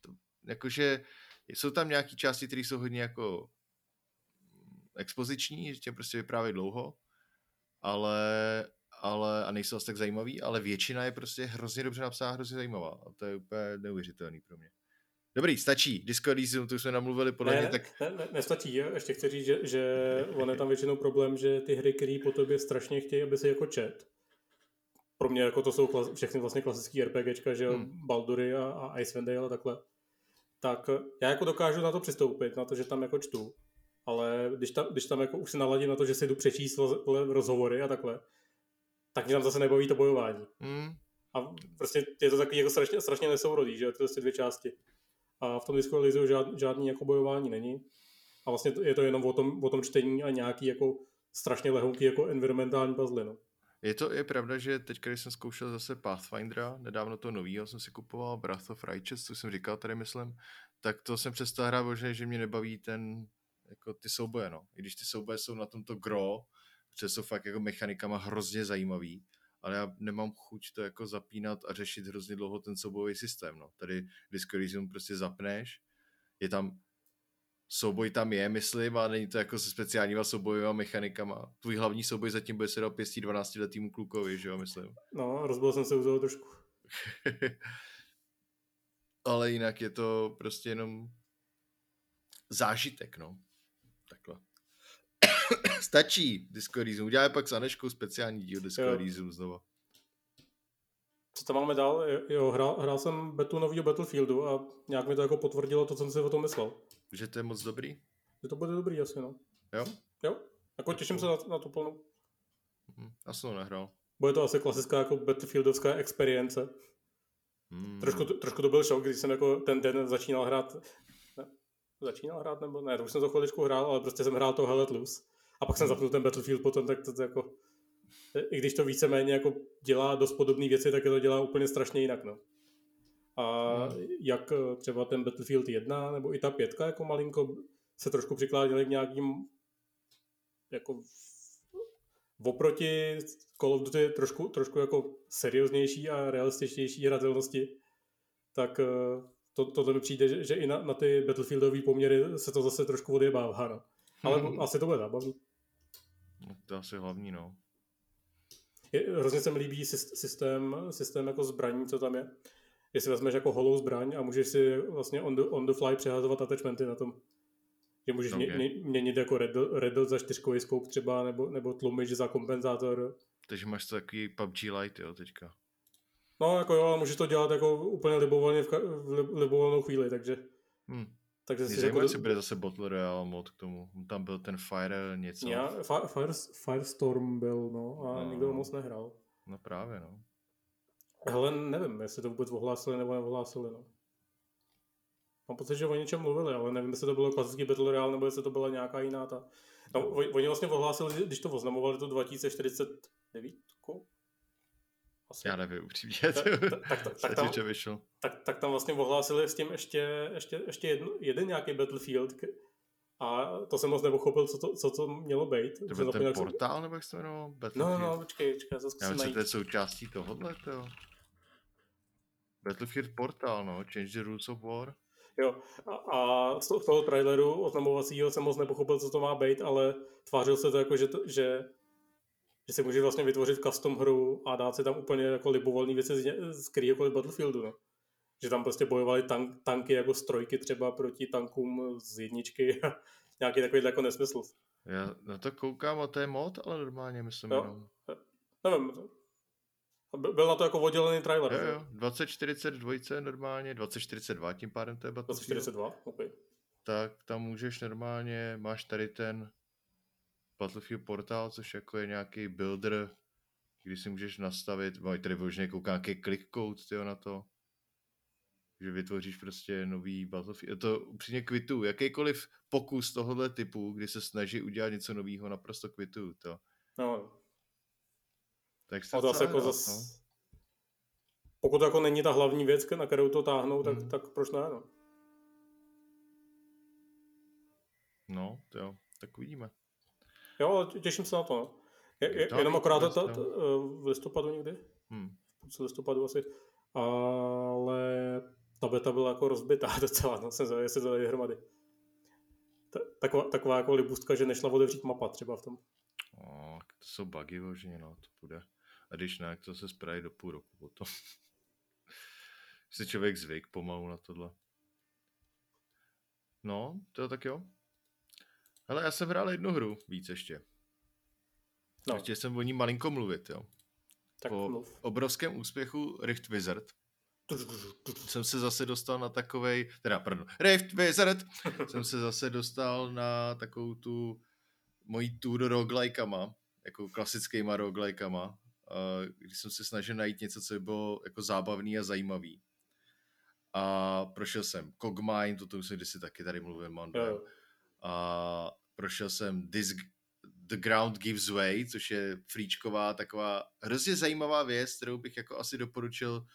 To, jakože jsou tam nějaké části, které jsou hodně jako expoziční, že tě prostě vyprávějí dlouho, ale, ale a nejsou asi tak zajímavý, ale většina je prostě hrozně dobře napsaná, hrozně zajímavá a to je úplně neuvěřitelný pro mě. Dobrý, stačí. Disco Elysium, to už jsme namluvili podle ne, mě, tak ne, ne, nestačí. jo. Ještě chci říct, že, že on je tam většinou problém, že ty hry, které po tobě strašně chtějí, aby si jako čet. Pro mě jako to jsou klas, všechny vlastně klasický RPGčka, že jo, Hmm. Baldury a, a Icewind Dale a takhle. Tak eh, já jako dokážu na to přistoupit, na to, že tam jako čtu. Ale když tam, když tam jako už se naladím na to, že si jdu přečíst roz- rozhovory a takhle, tak mě tam zase nebaví to bojování. hm, A prostě je to takový jako strašně, strašně nesourodý, že jo, ty prostě dvě části. A v tom Disco Elysium žád, žádný jako bojování není. A vlastně to- je to jenom o tom, o tom čtení a nějaký jako strašně lehonký jako environmentální puzzle, no. Je to je pravda, že teď, když jsem zkoušel zase Pathfindera, nedávno to novýho jsem si kupoval, Breath of Righteous, co jsem říkal tady, myslím, tak to jsem přestal hrát, možná, že mě nebaví ten, jako ty souboje, no. I když ty souboje jsou na tomto gro, protože jsou fakt jako mechanikama hrozně zajímavý, ale já nemám chuť to jako zapínat a řešit hrozně dlouho ten soubojový systém, no. Tady Disco prostě zapneš, je tam souboj tam je, myslím, a není to jako se speciálníma soubojovými mechanikama. Tvůj hlavní souboj zatím bude se dal pěstí 12 letýmu klukovi, že jo, myslím. No, rozbil jsem se u toho trošku. Ale jinak je to prostě jenom zážitek, no. Takhle. Stačí Disco Elysium. Uděláme pak s Aneškou speciální díl Disco Jo. Elysium znova. Co tam máme dál? Jo, hrál, hrál jsem betu novýho Battlefieldu a nějak mi to jako potvrdilo to, co jsem si o tom myslel. Že to je moc dobrý? Že to bude dobrý asi, no. Jo? Jo, jako těším se na, na tu plnou. Hm, Já jsem to nehrál. Bude to asi klasická jako Battlefieldovská experience. Hmm. Trošku, to- trošku to byl šok, když jsem jako ten den začínal hrát. Ne, začínal hrát nebo ne, to už jsem to chviličku hrál, ale prostě jsem hrál to Hell Let Loose. A pak jsem zapnul ten Battlefield potom, tak to, to jako... I když to víceméně jako dělá dost podobné věci, tak je to dělá úplně strašně jinak, no. A jak eh, třeba ten Battlefield 1 nebo i ta pětka jako malinko se trošku přikláděly k nějakým jako v- oproti Call of Duty trošku, trošku jako serióznější a realističtější hratelnosti, tak eh, to, to, to mi přijde, že, že i na, na ty Battlefieldové poměry se to zase trošku odjebává. No. Ale Hmm. asi to bude zábavný. No, to je asi hlavní, no. Je, hrozně se mi líbí syst- systém, systém jako zbraní, co tam je. Jestli vezmeš jako holou zbraň a můžeš si vlastně on the, on the fly přehazovat attachmenty na tom. Že můžeš Okay. okay. mě, měnit jako red, dot- red dot za čtyřkový scope třeba, nebo, nebo tlumič za kompenzátor. Takže máš to takový PUBG Lite, jo, teďka. No jako jo, ale můžeš to dělat jako úplně libovolně v, ka- v li- libovolnou chvíli, takže, Hm. takže Mě si zajímá, jako... bude zase Battle Royale mod k tomu. Tam byl ten Fire něco. Já, Fi- Fire, Firestorm byl, no, a No. nikdo ho moc nehrál. No právě, no. Hele, nevím, jestli to vůbec ohlásili nebo neohlásili, no. Mám pocit, že o něčem mluvili, ale nevím, jestli to bylo klasický Battle Royale, nebo jestli to byla nějaká jiná ta... No, oni vlastně ohlásili, když to oznamovali, to 2049? Asi. Já nevím, upřímně. Tak- tak- tak- tak tak, tam-. Tak, tak tam vlastně ohlásili s tím ještě, ještě, ještě jedno, jeden nějaký Battlefield a to jsem moc nepochopil, co to, co to mělo být. To byl ten portál, nebo jak se to jmenovalo? No, Battlefield. no, no, počkej, počkej, já to Já myslím, že to je součástí tohohle, jo. Battlefield portál, no. Change the rules of war. Jo, a, a z toho- traileru oznamovacího jsem moc nepochopil, co to má být, ale tvářil se to jako, že, to, že, že si můžeš vlastně vytvořit custom hru a dát si tam úplně jako libovolné věci z, z kterýhokoliv Battlefieldu, no. Že tam prostě bojovali tank, tanky jako strojky třeba proti tankům z jedničky a nějaký takový jako nesmysl. Já na to koukám a to je mod, ale normálně myslím Jo. jenom. Nevím, Byl na to jako oddělený trailer. Jo, jo, 2042 normálně, 2042 tím pádem to je Battlefield. 2042, ok. Tak tam můžeš normálně, máš tady ten Battlefield portál, což jako je nějaký builder, kdy si můžeš nastavit, mají tady vyloženě koukám nějaký click code tyjo, na to, že vytvoříš prostě nový Battlefield. To upřímně kvitu. Jakýkoliv pokus tohohle typu, kdy se snaží udělat něco nového, naprosto kvitu. To. No. Tak se to zase jako zas... no. Pokud to jako není ta hlavní věc, na kterou to táhnou, tak, mm. tak proč ne, no? No, to jo, tak uvidíme. Jo, těším se na to, no. Je, je, jenom akorát to, to, to, v listopadu někdy? Hmm. V listopadu asi. Ale ta beta byla jako rozbitá docela, no, jsem zvědavý, jestli to hromady. Taková, taková jako libustka, že nešla otevřít mapa třeba v tom. O, to jsou bugy možně, no, to bude. A když ne, to se spraví do půl roku potom. si člověk zvyk pomalu na tohle. No, to tak jo. Ale já jsem hrál jednu hru víc ještě. No. Chtěl jsem o ní malinko mluvit, jo. Tak po mluv. obrovském úspěchu Rift Wizard jsem se zase dostal na takovej, teda pardon, Rift Wizard, jsem se zase dostal na takovou tu mojí tour roguelikeama, jako klasickýma roguelikeama, když jsem se snažil najít něco, co by bylo jako zábavný a zajímavý. A prošel jsem Cogmine, to už jsem kdysi taky tady mluvil, Mando. A prošel jsem This, The Ground Gives Way, což je fríčková taková hrozně zajímavá věc, kterou bych jako asi doporučil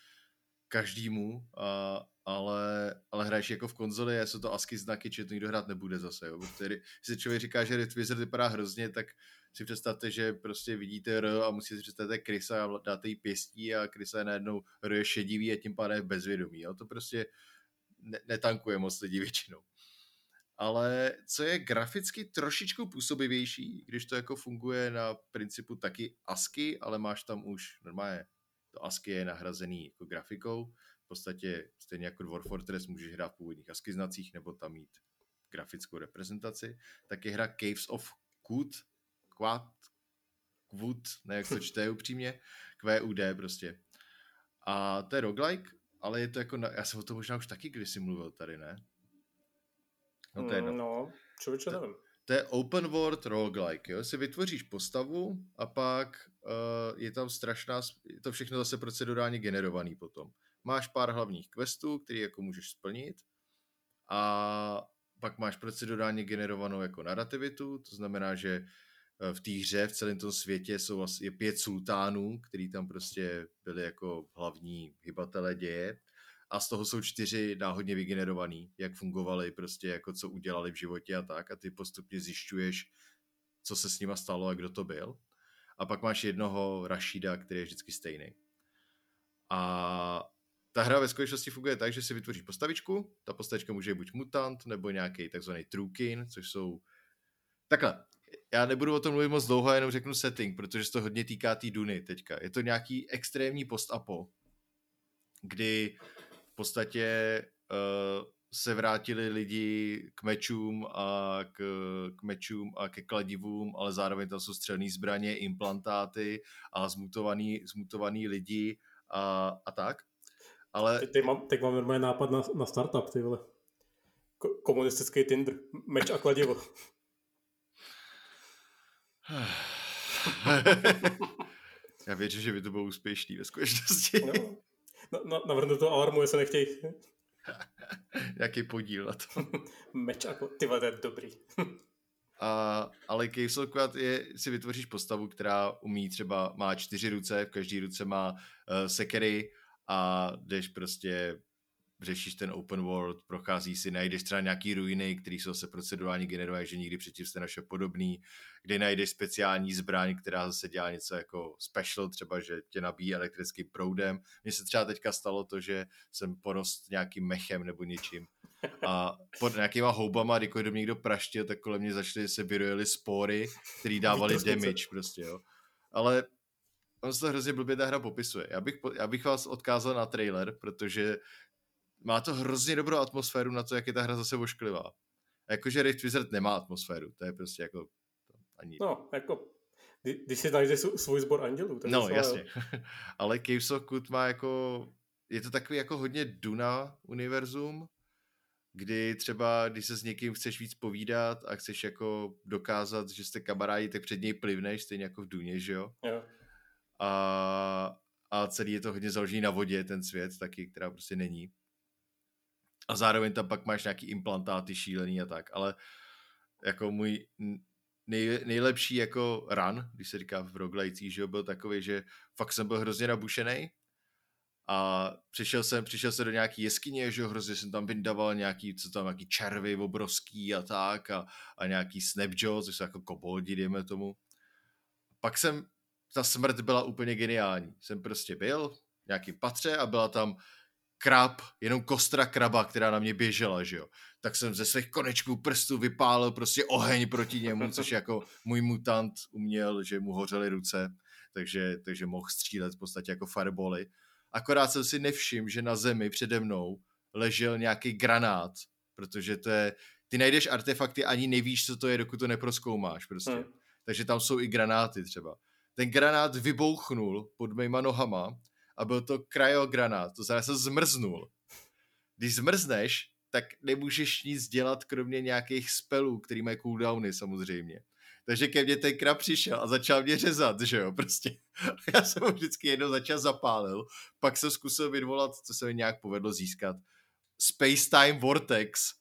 každému, a, ale, ale hraješ jako v konzoli, jsou to ASCII znaky, či to nikdo hrát nebude zase. Jo. Když si člověk říká, že Red Wizard vypadá hrozně, tak si představte, že prostě vidíte R a musíte si představit Krysa a dáte jí pěstí a Krysa je najednou R je šedivý a tím pádem je bezvědomý. Jo. To prostě ne- netankuje moc lidí většinou. Ale co je graficky trošičku působivější, když to jako funguje na principu taky ASCII, ale máš tam už normálně to ASCII je nahrazený jako grafikou. V podstatě stejně jako Dwarf Fortress můžeš hrát v původních ASCII znacích nebo tam mít grafickou reprezentaci. Tak je hra Caves of Qud, Quad, Quud, ne jak to čte upřímně, QUD prostě. A to je roguelike, ale je to jako, na, já jsem o tom možná už taky kdysi mluvil tady, ne? No to je no. No, člověče nevím. To je open world roguelike, jo? Si vytvoříš postavu a pak uh, je tam strašná, je to všechno zase procedurálně generovaný potom. Máš pár hlavních questů, který jako můžeš splnit a pak máš procedurálně generovanou jako narrativitu, to znamená, že v té hře, v celém tom světě jsou vlastně pět sultánů, který tam prostě byli jako hlavní hybatelé děje a z toho jsou čtyři náhodně vygenerovaný, jak fungovali, prostě jako co udělali v životě a tak a ty postupně zjišťuješ, co se s nima stalo a kdo to byl. A pak máš jednoho Rashida, který je vždycky stejný. A ta hra ve skutečnosti funguje tak, že si vytvoříš postavičku, ta postavička může být buď mutant, nebo nějaký takzvaný trukin, což jsou... Takhle, já nebudu o tom mluvit moc dlouho, jenom řeknu setting, protože se to hodně týká té tý Duny teďka. Je to nějaký extrémní post-apo, kdy v podstatě uh, se vrátili lidi k mečům a k, k mečům a ke kladivům, ale zároveň tam jsou střelné zbraně, implantáty a zmutovaný, zmutovaný lidi a, a tak. Ale... Teď, teď, mám, teď mám normálně nápad na, na startup, ty vole. Ko- komunistický Tinder. Meč a kladivo. Já věřím, že by to bylo úspěšný ve skutečnosti. No na, na, navrhnu to alarmu, jestli nechtějí. Jaký podíl na to. Meč jako, ty to je dobrý. A, ale Caves of je, si vytvoříš postavu, která umí třeba, má čtyři ruce, v každé ruce má uh, sekery a jdeš prostě řešíš ten open world, prochází si, najdeš třeba nějaký ruiny, které jsou se procedurálně generuje, že nikdy předtím jste naše podobný, kde najdeš speciální zbraň, která zase dělá něco jako special, třeba, že tě nabíjí elektrickým proudem. Mně se třeba teďka stalo to, že jsem porost nějakým mechem nebo něčím a pod nějakýma houbama, když do mě někdo praštil, tak kolem mě začaly se vyrojily spory, které dávaly damage prostě, jo. Ale on se to hrozně blbě ta hra popisuje. Já bych, já bych vás odkázal na trailer, protože má to hrozně dobrou atmosféru na to, jak je ta hra zase ošklivá. Jakože Rift Wizard nemá atmosféru, to je prostě jako ani... No, jako Když si najdeš svůj sbor andělů. Tak no, jasně. Ale Caves of Kut má jako, je to takový jako hodně Duna univerzum, kdy třeba, když se s někým chceš víc povídat a chceš jako dokázat, že jste kamarádi, tak před něj plivneš, stejně jako v Duně, že jo? jo. A, a celý je to hodně založený na vodě, ten svět taky, která prostě není. A zároveň tam pak máš nějaký implantáty šílený a tak, ale jako můj nej, nejlepší jako run, když se říká v roguelicích, že byl takový, že fakt jsem byl hrozně nabušený a přišel jsem, přišel jsem do nějaký jeskyně, že hrozně jsem tam vyndaval nějaký, co tam, nějaký červy obrovský a tak a, a nějaký snapjaw, což jsou jako koboldi, dejme tomu. Pak jsem, ta smrt byla úplně geniální. Jsem prostě byl v nějaký patře a byla tam krab, jenom kostra kraba, která na mě běžela, že jo. Tak jsem ze svých konečků prstů vypálil prostě oheň proti němu, což jako můj mutant uměl, že mu hořely ruce, takže, takže mohl střílet v podstatě jako firebally. Akorát jsem si nevšiml, že na zemi přede mnou ležel nějaký granát, protože to je, ty najdeš artefakty, ani nevíš, co to je, dokud to neproskoumáš prostě. Hmm. Takže tam jsou i granáty třeba. Ten granát vybouchnul pod mýma nohama a byl to kryogranát, to znamená, jsem zmrznul. Když zmrzneš, tak nemůžeš nic dělat, kromě nějakých spelů, který mají cooldowny samozřejmě. Takže ke mně ten krab přišel a začal mě řezat, že jo, prostě. Já jsem ho vždycky jednou začal zapálil, pak jsem zkusil vyvolat, co se mi nějak povedlo získat, Space Time Vortex,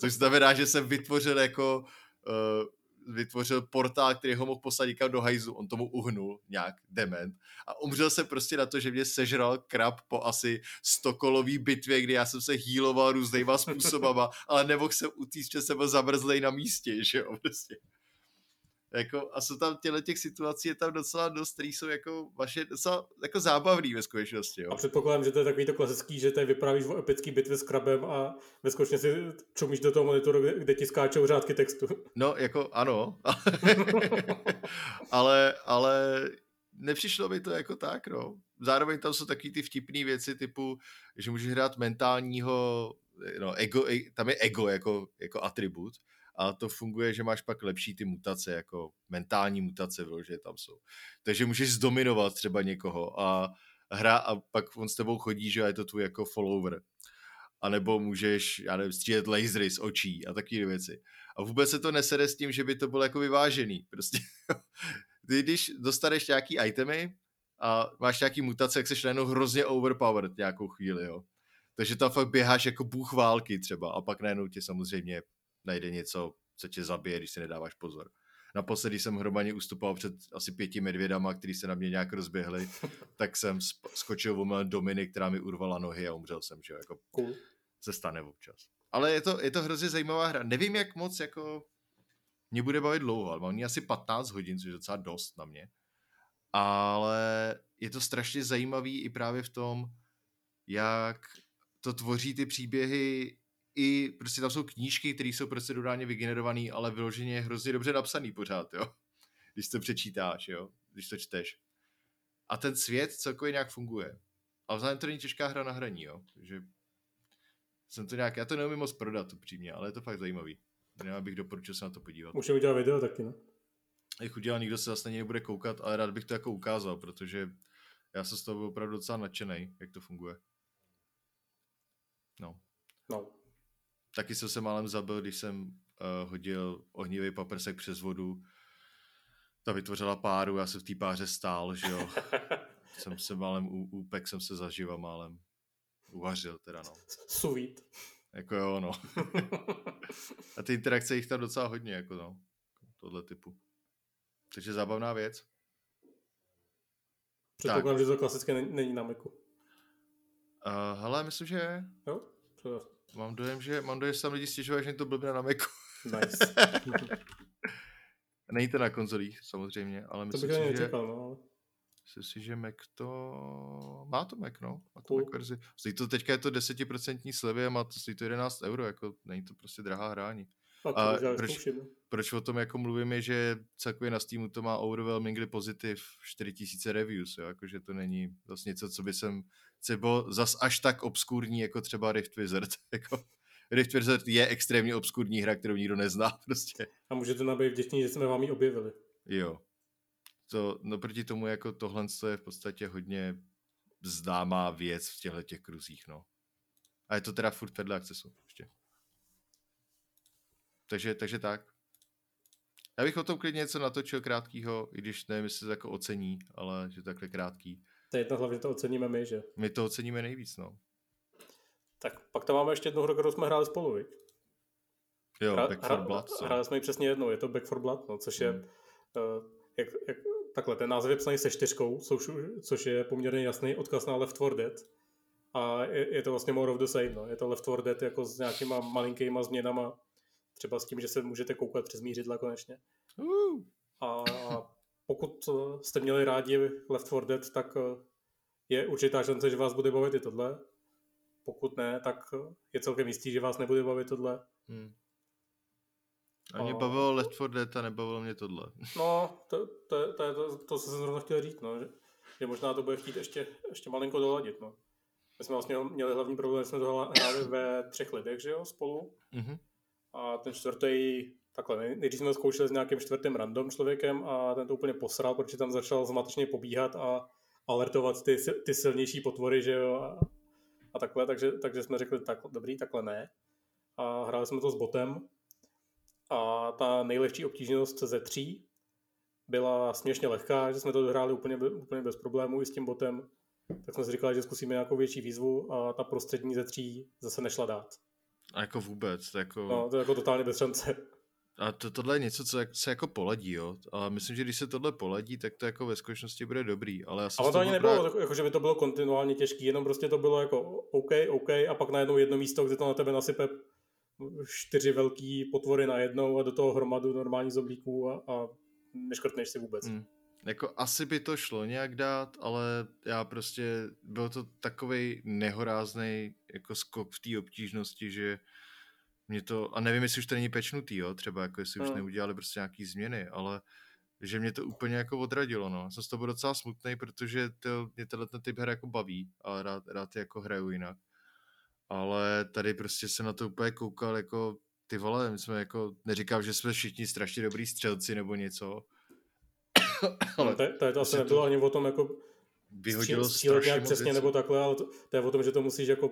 což znamená, že jsem vytvořil jako uh, vytvořil portál, který ho mohl poslat někam do hajzu, on tomu uhnul nějak dement a umřel se prostě na to, že mě sežral krab po asi stokolový bitvě, kdy já jsem se hýloval různýma způsobama, ale nemohl jsem utíct, že jsem byl zamrzlej na místě, že jo, prostě. Jako, a jsou tam těle těch situací, je tam docela dost, které jsou jako vaše docela jako zábavný ve skutečnosti. Jo. A předpokládám, že to je takový to klasický, že tady vyprávíš o epický bitvě s krabem a ve skutečně si čumíš do toho monitoru, kde, kde ti skáčou řádky textu. No, jako ano. ale, ale nepřišlo mi to jako tak, no. Zároveň tam jsou taky ty vtipné věci typu, že můžeš hrát mentálního, no, ego, tam je ego jako, jako atribut, a to funguje, že máš pak lepší ty mutace, jako mentální mutace, že tam jsou. Takže můžeš zdominovat třeba někoho a hra a pak on s tebou chodí, že je to tvůj jako follower. A nebo můžeš, já nevím, střílet lasery z očí a takové věci. A vůbec se to nesede s tím, že by to bylo jako vyvážený. Prostě ty, když dostaneš nějaký itemy a máš nějaký mutace, jak seš najednou hrozně overpowered nějakou chvíli, jo. Takže tam fakt běháš jako bůh války třeba a pak najednou tě samozřejmě najde něco, co tě zabije, když si nedáváš pozor. Naposledy jsem hromadně ustupoval před asi pěti medvědama, který se na mě nějak rozběhli, tak jsem skočil o dominy, která mi urvala nohy a umřel jsem, že jako cool. se stane občas. Ale je to, je to hrozně zajímavá hra. Nevím, jak moc jako mě bude bavit dlouho, ale mám asi 15 hodin, což je docela dost na mě. Ale je to strašně zajímavý i právě v tom, jak to tvoří ty příběhy i prostě tam jsou knížky, které jsou procedurálně vygenerované, ale vyloženě hrozně dobře napsaný pořád, jo. Když to přečítáš, jo, když to čteš. A ten svět celkově nějak funguje. Ale vzhledem to není těžká hra na hraní, jo. Takže jsem to nějak, já to neumím moc prodat upřímně, ale je to fakt zajímavý. Já bych doporučil se na to podívat. Můžeme udělat video taky, no? Jak udělal, nikdo se zase na něj nebude koukat, ale rád bych to jako ukázal, protože já jsem z toho opravdu docela nadšený, jak to funguje. No. No. Taky jsem se málem zabil, když jsem uh, hodil ohnivý paprsek přes vodu. Ta vytvořila páru, já jsem v té páře stál, že jo. jsem se málem, úpek jsem se zaživa málem. Uvařil teda, no. Suvít. Jako jo, no. A ty interakce jich tam docela hodně, jako no. Tohle typu. Takže zábavná věc. Předpokládám, že to klasicky není na Macu. Uh, hele, myslím, že. Jo? Předpokládám. Mám dojem, že, mám dojem, že tam lidi stěžují, že to blbne na Macu. Nice. Není to na konzolích, samozřejmě, ale myslím to bych si, nečekal, že... No. Myslím si, že Mac to... Má to Mac, no. Má to cool. Mac verzi. Stojí to, teďka je to 10% slevy a má to, stojí to 11 euro, jako není to prostě drahá hrání. A, a proč, proč o tom jako mluvím je, že celkově na Steamu to má overwhelmingly pozitiv 4000 reviews, jo, jakože to není vlastně něco, co by jsem co bylo zas až tak obskurní jako třeba Rift Wizard. Jako, Rift Wizard je extrémně obskurní hra, kterou nikdo nezná prostě. A můžete nám být vděční, že jsme vám ji objevili. Jo. to, no proti tomu jako tohle je v podstatě hodně známá věc v těchto těch kruzích, no. A je to teda furt vedle akcesu. Takže, takže tak. Já bych o tom klidně něco natočil krátkýho, i když nevím, jestli to jako ocení, ale že takhle krátký. To je jedno, hlavně to oceníme my, že? My to oceníme nejvíc, no. Tak pak tam máme ještě jednu hru, kterou jsme hráli spolu, viď? Jo, hra, Back for Blood. Co? Hráli jsme ji přesně jednou, je to Back for Blood, no, což je, hmm. uh, jak, jak, takhle, ten název je psaný se čtyřkou, což, což je poměrně jasný odkaz na Left 4 Dead. A je, je to vlastně more of the same, no. Je to Left 4 Dead jako s nějakýma malinkýma změnama, třeba s tím, že se můžete koukat přes mířidla konečně. Uh. A pokud jste měli rádi Left 4 Dead, tak eh, je určitá šance, že vás bude bavit i tohle. Pokud ne, tak je celkem jistý, že vás nebude bavit tohle. Hmm. A mě bavilo Left 4 Dead a nebavilo mě tohle. No, to, to, to, to, to jsem zrovna chtěl říct, no, že, že možná to bude chtít ještě, ještě malinko doladit. No. My jsme vlastně měli hlavní problém, že jsme to hráli ve třech lidech, že jo, spolu. Mm-hmm. A ten čtvrtý, takhle, nejdřív jsme to zkoušeli s nějakým čtvrtým random člověkem a ten to úplně posral, protože tam začal zmatečně pobíhat a alertovat ty, ty silnější potvory, že jo, a, a takhle, takže, takže jsme řekli, tak, dobrý, takhle ne. A hráli jsme to s botem a ta nejlehčí obtížnost ze tří byla směšně lehká, že jsme to dohráli úplně, úplně bez problémů i s tím botem. Tak jsme si říkali, že zkusíme nějakou větší výzvu a ta prostřední ze tří zase nešla dát. A jako vůbec, to jako... No, to je jako totálně bez šance. A to, tohle je něco, co se jako poladí, jo. A myslím, že když se tohle poladí, tak to jako ve skutečnosti bude dobrý. Ale, já ale to ani nebylo, právě... jako, že by to bylo kontinuálně těžký, jenom prostě to bylo jako OK, OK a pak najednou jedno místo, kde to na tebe nasype čtyři velký potvory na jednou a do toho hromadu normální zombíků a, a neškrtneš si vůbec. Hmm. Jako asi by to šlo nějak dát, ale já prostě, byl to takový nehorázný jako skok v té obtížnosti, že mě to, a nevím, jestli už to není pečnutý, jo, třeba jako jestli no. už neudělali prostě nějaký změny, ale že mě to úplně jako odradilo, no. Jsem z toho byl docela smutný, protože to, mě tenhle ten typ her jako baví, ale rád, rád jako hraju jinak. Ale tady prostě jsem na to úplně koukal jako ty vole, my jsme jako, neříkám, že jsme všichni strašně dobrý střelci nebo něco, ale to, to, to asi nebylo to... ani o tom jako vyhodilo střílet nějak přesně věcí. nebo takhle, ale to, to, je o tom, že to musíš jako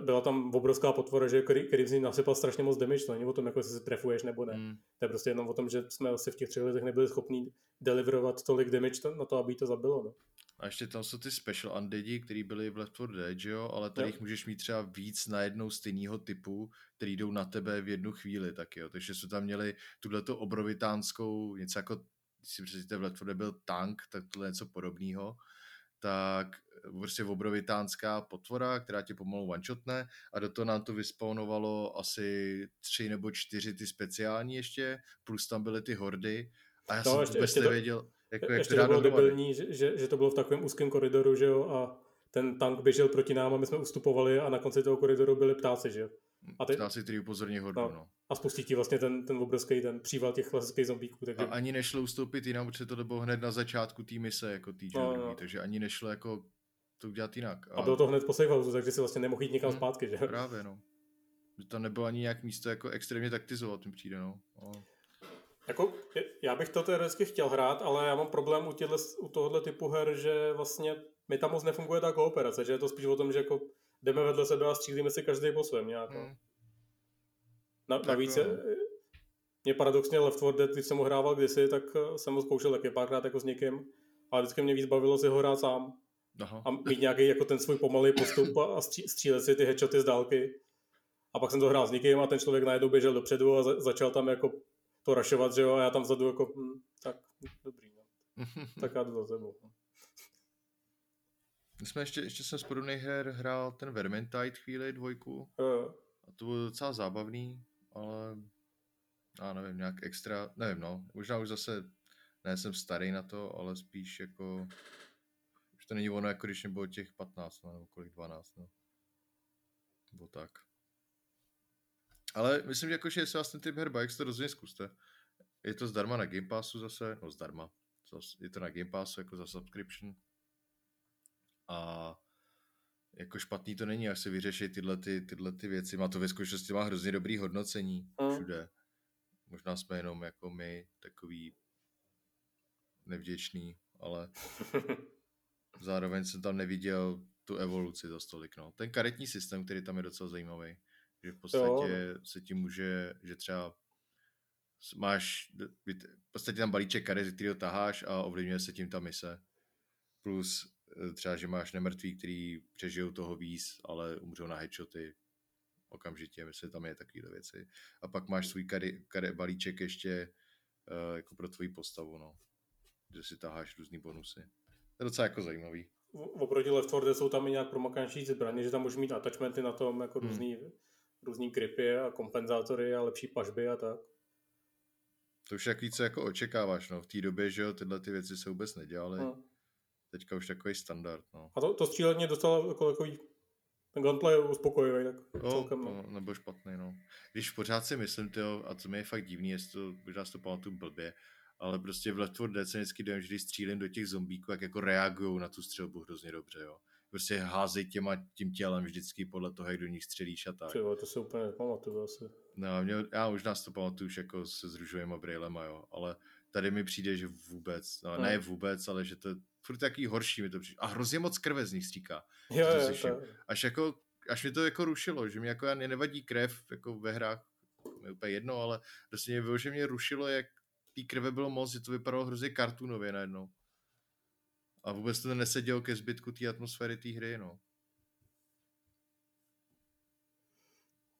byla tam obrovská potvora, že který, z ní nasypal strašně moc damage, to není o tom, jako jestli se trefuješ nebo ne. Hmm. To je prostě jenom o tom, že jsme asi v těch třech letech nebyli schopni deliverovat tolik damage na to, aby to zabilo. No. A ještě tam jsou ty special undeadi, který byly v Left 4 Dead, že jo? Ale tady jich můžeš mít třeba víc na jednou stejného typu, který jdou na tebe v jednu chvíli, tak jo. Takže jsme tam měli tuhleto obrovitánskou, něco jako si představíte, v Left 4 Dead byl tank, tak tohle je něco podobného tak prostě obrovitánská potvora, která tě pomalu one-shotne a do toho nám to vyspawnovalo asi tři nebo čtyři ty speciální ještě, plus tam byly ty hordy a já no, jsem ještě, vůbec ještě nevěděl, jako, jak ještě to bylo debilní, že, že, že, to bylo v takovém úzkém koridoru, že jo, a ten tank běžel proti nám a my jsme ustupovali a na konci toho koridoru byli ptáci, že jo. A ty... Ptáci, který upozorní hordu, no. no. A spustí ti vlastně ten, ten obrovský ten příval těch klasických zombíků. Takže... A ani nešlo ustoupit jinam, protože to bylo hned na začátku té mise, jako tý no, no. takže ani nešlo jako to udělat jinak. A, a bylo to hned po safe takže si vlastně nemohl jít někam hmm, zpátky, že? Právě, no. Že to nebylo ani nějak místo jako extrémně taktizovat, mi přijde, no. no. Jako, já bych to teoreticky chtěl hrát, ale já mám problém u, těhle, u tohohle typu her, že vlastně mi tam moc nefunguje ta kooperace, že je to spíš o tom, že jako jdeme vedle sebe a střílíme si každý po svém nějak. No. Hmm. Na, tak, navíc je, mě paradoxně Left 4 Dead, když jsem ho hrával kdysi, tak eh, jsem ho zkoušel taky párkrát jako s někým, ale vždycky mě víc bavilo si ho hrát sám. Aha. A mít nějaký jako ten svůj pomalý postup a střílet si ty headshoty z dálky. A pak jsem to hrál s někým a ten člověk najednou běžel dopředu a za, začal tam jako to rašovat, že jo, a já tam vzadu jako, hm, tak dobrý, no. tak já jdu za sebou. No. My jsme ještě, ještě jsem z podobných her hrál ten Vermintide chvíli, dvojku. Uh. A to bylo docela zábavný, ale já nevím, nějak extra, nevím no, možná už zase, ne jsem starý na to, ale spíš jako, už to není ono, jako když bylo těch 15, no, nebo kolik 12, no. Nebo tak. Ale myslím, že jakože jestli vás ten typ her baví, to rozhodně zkuste. Je to zdarma na Game Passu zase, no zdarma. Je to na Game Passu jako za subscription. A jako špatný to není, až se vyřeší tyhle, ty, tyhle ty věci. Má to ve skutečnosti má hrozně dobrý hodnocení mm. všude. Možná jsme jenom jako my takový nevděčný, ale zároveň jsem tam neviděl tu evoluci za stolik. No. Ten karetní systém, který tam je docela zajímavý, že v podstatě jo. se ti může, že třeba máš v podstatě tam balíček karet, který ho taháš a ovlivňuje se tím ta mise. Plus třeba, že máš nemrtví, který přežijou toho víc, ale umřou na headshoty okamžitě, myslím, tam je takovýhle věci. A pak máš svůj kary, kary balíček ještě uh, jako pro tvoji postavu, no. Že si taháš různý bonusy. To je docela jako zajímavý. Oproti Left 4 Dead jsou tam i nějak promakanší zbraně, že tam můžeš mít attachmenty na tom, jako hmm. různý, různý gripy a kompenzátory a lepší pažby a tak. To už jak víc jako očekáváš, no. V té době, že jo, tyhle ty věci se vůbec nedělaly. Hmm. Teďka už takový standard, no. A to, to střílení dostalo jako takový ten gunplay je uspokojivý, tak no, celkem, no. Nebyl špatný, no. Když pořád si myslím, tyjo, a to mi je fakt divný, jestli to, možná to pamatuju blbě, ale prostě v Left 4 Dead se vždycky dojem, že když střílím do těch zombíků, jak jako reagují na tu střelbu hrozně dobře, jo. Prostě házej těma, tím tělem vždycky podle toho, jak do nich střelíš a tak. Třeba, to se úplně nepamatuju asi. No, mě, já možná si to pamatuju už jako se růžovýma brýlema, jo, ale tady mi přijde, že vůbec, no, hmm. ne vůbec, ale že to furt takový horší mi to přijde. A hrozně moc krve z nich stříká. Jo, jo, to až jako, až mi to jako rušilo, že mi jako nevadí krev jako ve hrách, mi úplně jedno, ale prostě mě že mě rušilo, jak té krve bylo moc, že to vypadalo hrozně kartunově najednou. A vůbec to nesedělo ke zbytku té atmosféry té hry, no.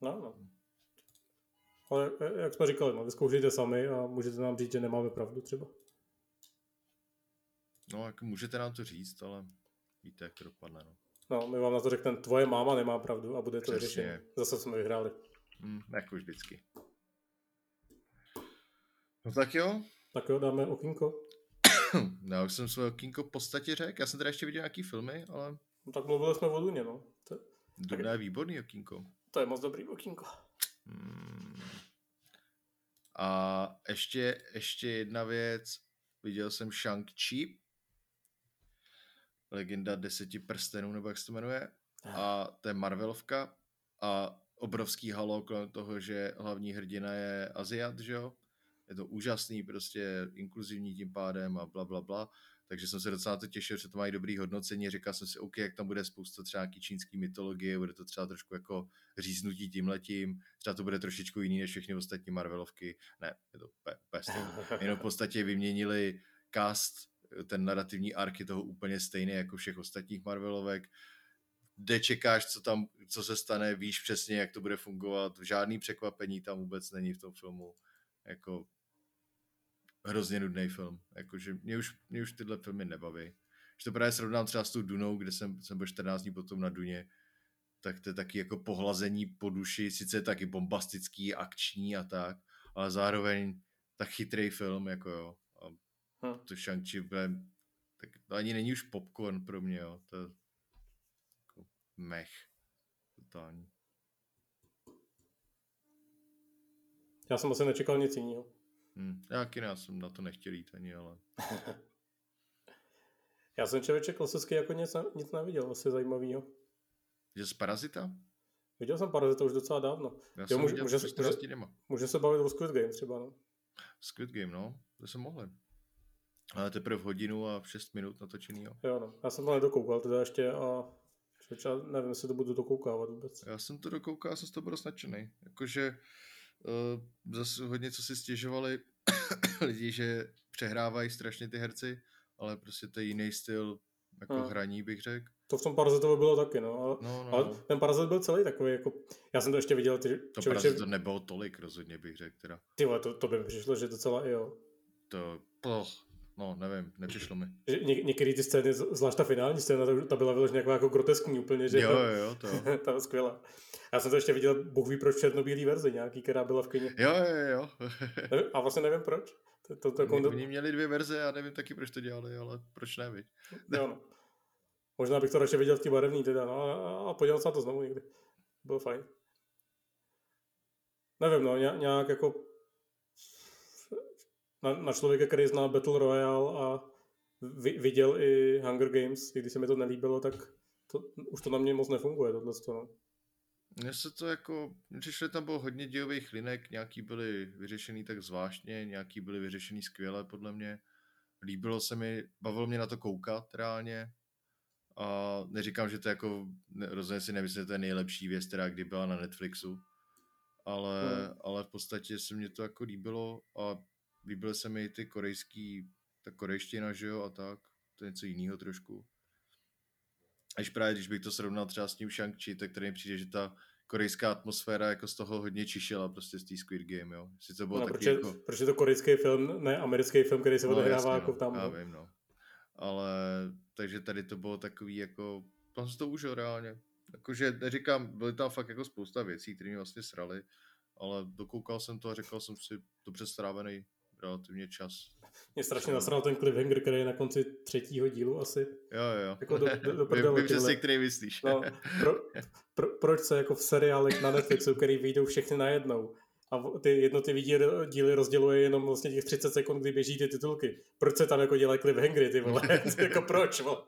No, no. Ale e, jak jsme říkali, no, vyzkoušejte sami a můžete nám říct, že nemáme pravdu třeba. No, jako můžete nám to říct, ale víte, jak to dopadne, no. No, my vám na to řekneme, tvoje máma nemá pravdu a bude to vyřešené. Zase jsme vyhráli. Mm, jako vždycky. No tak jo. Tak jo, dáme okýnko. Já už jsem své okýnko v podstatě řekl. Já jsem teda ještě viděl nějaký filmy, ale... No, tak mluvili jsme o Duně, no. To... Duna je výborný okýnko. To je moc dobrý okýnko. Hmm. A ještě, ještě jedna věc. Viděl jsem Shang-Chi, legenda deseti prstenů, nebo jak se to jmenuje. A to je Marvelovka. A obrovský halo kolem toho, že hlavní hrdina je Aziat, že jo? Je to úžasný, prostě inkluzivní tím pádem a bla, bla, bla. Takže jsem se docela to těšil, že to mají dobrý hodnocení. Říkal jsem si, OK, jak tam bude spousta třeba nějaký čínský mytologie, bude to třeba trošku jako říznutí tímhletím, třeba to bude trošičku jiný než všechny ostatní Marvelovky. Ne, je to pest. Jenom v podstatě vyměnili cast ten narrativní ark je toho úplně stejný jako všech ostatních Marvelovek. Kde čekáš, co tam, co se stane, víš přesně, jak to bude fungovat. Žádný překvapení tam vůbec není v tom filmu. Jako hrozně nudný film. Jakože mě už, mě už tyhle filmy nebaví. Když to právě srovnám třeba s tou Dunou, kde jsem, jsem byl 14 dní potom na Duně, tak to je taky jako pohlazení po duši, sice je taky bombastický, akční a tak, ale zároveň tak chytrý film, jako jo. Hmm. To Shang-Chi bude, tak to ani není už popcorn pro mě, jo. To je jako mech. Totální. Já jsem asi nečekal nic jiného. Hmm. Já já jsem na to nechtěl jít ani, ale... já jsem člověče klasicky jako nic, nic neviděl, asi zajímavého. Že z Parazita? Viděl jsem Parazita už docela dávno. Já jo, jsem může, může, může, může, se bavit o Squid Game třeba, no. Squid Game, no. To jsem mohl. Ale teprve hodinu a 6 minut natočený, jo. Jo, no. Já jsem to nedokoukal teda ještě a třeba nevím, jestli to budu dokoukávat vůbec. Já jsem to dokoukal, jsem z toho byl nadšený. Jakože zase hodně co si stěžovali lidi, že přehrávají strašně ty herci, ale prostě to je jiný styl jako hmm. hraní, bych řekl. To v tom Parazitovi bylo taky, no. Ale, no, no. ale no. ten Parazit byl celý takový, jako, já jsem to ještě viděl. Ty, to člověče... to nebylo tolik, rozhodně bych řekl teda. Ty vole, to, to by mi přišlo, že docela i jo. To, poh, No, nevím, nepřišlo mi. Ně, některé ty scény, zvlášť ta finální scéna, ta, byla vyloženě jako, jako groteskní úplně, že? Jo, jo, jo, to. ta byla skvělá. Já jsem to ještě viděl, Bůh ví proč, černobílý verzi nějaký, která byla v kyně. Jo, jo, jo. a vlastně nevím proč. To, to, to, to, Oni měli dvě verze, já nevím taky, proč to dělali, ale proč ne, jo, no. Možná bych to radši viděl v té barevný teda, no, a, a podíval se na to znovu někdy. Bylo fajn. Nevím, no, nějak jako na, na člověka, který zná Battle Royale a viděl i Hunger Games, i když se mi to nelíbilo, tak to, už to na mě moc nefunguje, tohle no. Mně se to jako, přišli tam bylo hodně dějových linek, nějaký byly vyřešený tak zvláštně, nějaký byly vyřešený skvěle podle mě. líbilo se mi, bavilo mě na to koukat reálně. A neříkám, že to jako, rozhodně si nemyslím, že to je nejlepší věc, která kdy byla na Netflixu. Ale, hmm. ale v podstatě se mě to jako líbilo a líbily se mi ty korejský, ta korejština, že jo, a tak. To je něco jiného trošku. Až právě, když bych to srovnal třeba s tím Shang-Chi, tak tady mi přijde, že ta korejská atmosféra jako z toho hodně čišila prostě z té Squid Game, jo. to bylo no, taky proč, je, jako... proč je to korejský film, ne americký film, který se no, odehrává jasně, jako no, tam. Já no. vím, no. Ale, takže tady to bylo takový jako, tam se to užil reálně. Jakože neříkám, byly tam fakt jako spousta věcí, které mě vlastně srali, ale dokoukal jsem to a řekl jsem si, dobře strávený relativně čas. Mě strašně nasral ten cliffhanger, který je na konci třetího dílu asi. Jo, jo. Jako do, do, do prdele, Vím přesně, který myslíš. No, pro, pro, proč se jako v seriálech na Netflixu, který vyjdou všechny najednou, a ty jednotlivé díly rozděluje jenom vlastně těch 30 sekund, kdy běží ty titulky. Proč se tam jako dělají cliffhangery, ty vole? jako proč, vole?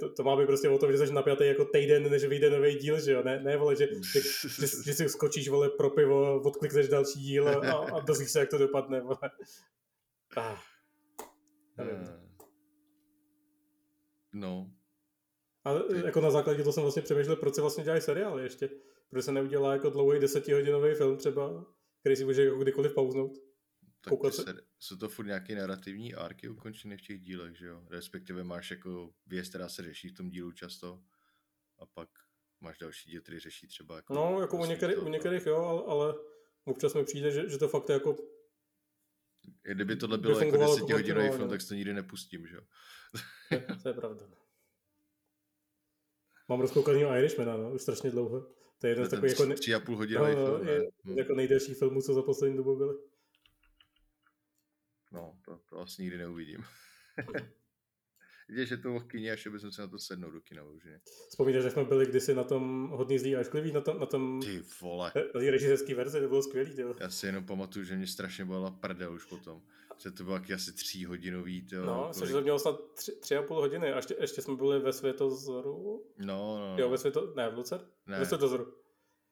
To, to má být prostě o tom, že jsi napjatý jako týden, než vyjde nový díl, že jo? Ne, ne vole, že, že, že, že si skočíš, vole, pro pivo, odklikneš další díl a, a dozvíš se, jak to dopadne, vole. Ah. No. A jako na základě toho jsem vlastně přemýšlel, proč se vlastně dělají seriály ještě. Proč se neudělá jako dlouhý desetihodinový film třeba, který si může jako kdykoliv pauznout. Tak se, jsou to furt nějaké narrativní arky ukončené v těch dílech, že jo? Respektive máš jako věc, která se řeší v tom dílu často a pak máš další díl, který řeší třeba jako... No, jako u některých, u některých jo, ale, ale občas mi přijde, že, že to fakt jako Kdyby tohle bylo jako desetihodinový film, tak to nikdy nepustím, že jo? to je pravda. Mám rozkoukaný Irishmana, no, už strašně dlouho. To je jeden z takových jako... Tři a půl hodinový no, film, je, hmm. jako nejdelší filmů, co za poslední dobu byly. No, to, to asi nikdy neuvidím. Víte, že to v kyně, až bychom se na to sednout do kina už. Vzpomínáš, že jsme byli kdysi na tom hodný zlý a šklivý, na tom, na tom Ty vole. Na režisérský verzi, to bylo skvělý. Tyjo. Já si jenom pamatuju, že mě strašně byla prdel už potom. Že to bylo asi tříhodinový. Tyjo, no, kolik... že to mělo snad tři, tři a půl hodiny a ještě, ještě jsme byli ve Světozoru. No, no, no. Jo, ve Světo... Ne, v Lucer? Ne. Ve Světozoru.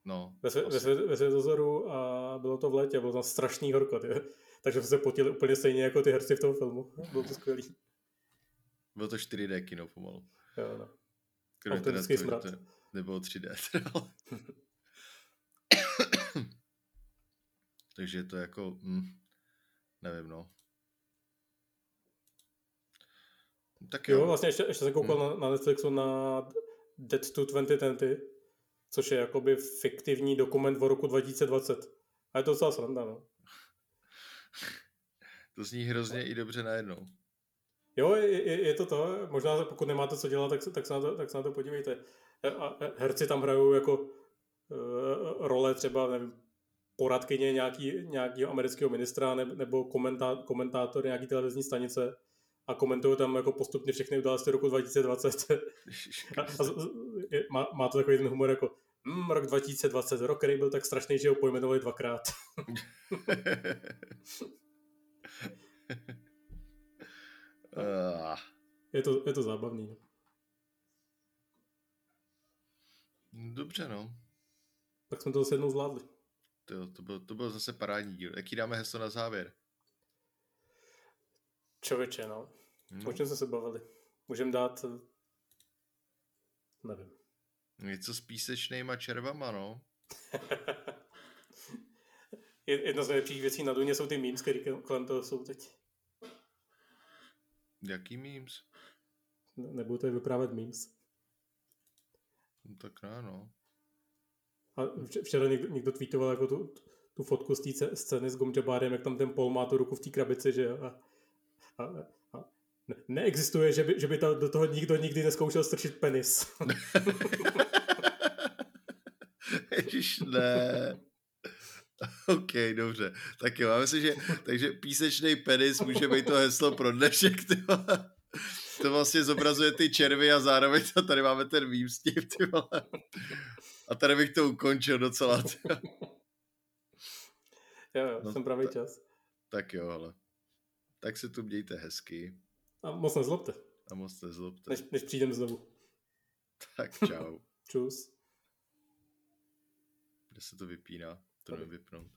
No. Ve, svě, ve, svě, ve Světozoru a bylo to v létě, bylo tam strašný horko. Tyjo takže jsme se potili úplně stejně jako ty herci v tom filmu. Bylo to skvělý. Bylo to 4D kino pomalu. Jo, no. Autentický smrad. To nebylo 3D. takže to jako, hm, nevím, no. Tak jo. jo vlastně ještě, ještě jsem koukal hmm. na, na Netflixu na Dead to 2020, což je jakoby fiktivní dokument o roku 2020. A je to docela sranda, no. To zní hrozně i dobře najednou. Jo, je, je, to to. Možná pokud nemáte co dělat, tak, se, tak, se, na to, tak se na to podívejte. A herci tam hrajou jako uh, role třeba, nevím, poradkyně nějaký, nějakého amerického ministra nebo komentá, komentátor nějaký televizní stanice a komentují tam jako postupně všechny události roku 2020. a, a, má, má to takový ten humor jako mm, rok 2020, rok, který byl tak strašný, že ho pojmenovali dvakrát. je, to, je to zábavný. No. Dobře, no. Tak jsme to zase jednou zvládli. To, to, byl, to byl zase parádní díl. Jaký dáme heslo na závěr? Čověče, no. no. O čem jsme se bavili? Můžeme dát... Nevím. Něco s písečnýma červama, no. Jedna z nejlepších věcí na Duně jsou ty memes, které kolem toho jsou teď. Jaký memes? Ne, nebudu tady vyprávět memes. No, tak ne, no. A včera někdo, někdo tweetoval jako tu, tu fotku z té scény s Gomjabárem, jak tam ten Paul má tu ruku v té krabici, že a, a ne, neexistuje, že by, že by ta, do toho nikdo nikdy neskoušel strčit penis. Ježiš, ne. OK, dobře. Tak jo, si, že takže písečný penis může být to heslo pro dnešek. To vlastně zobrazuje ty červy a zároveň to tady máme ten mým s tím, ty vole. A tady bych to ukončil docela, ty Jo, jo, no, jsem pravý čas. Tak jo, ale. Tak se tu mějte hezky. A moc nezlobte. A moc nezlobte. Než, než přijdem znovu. Tak čau. Čus. Kde se to vypíná? To nevypnout.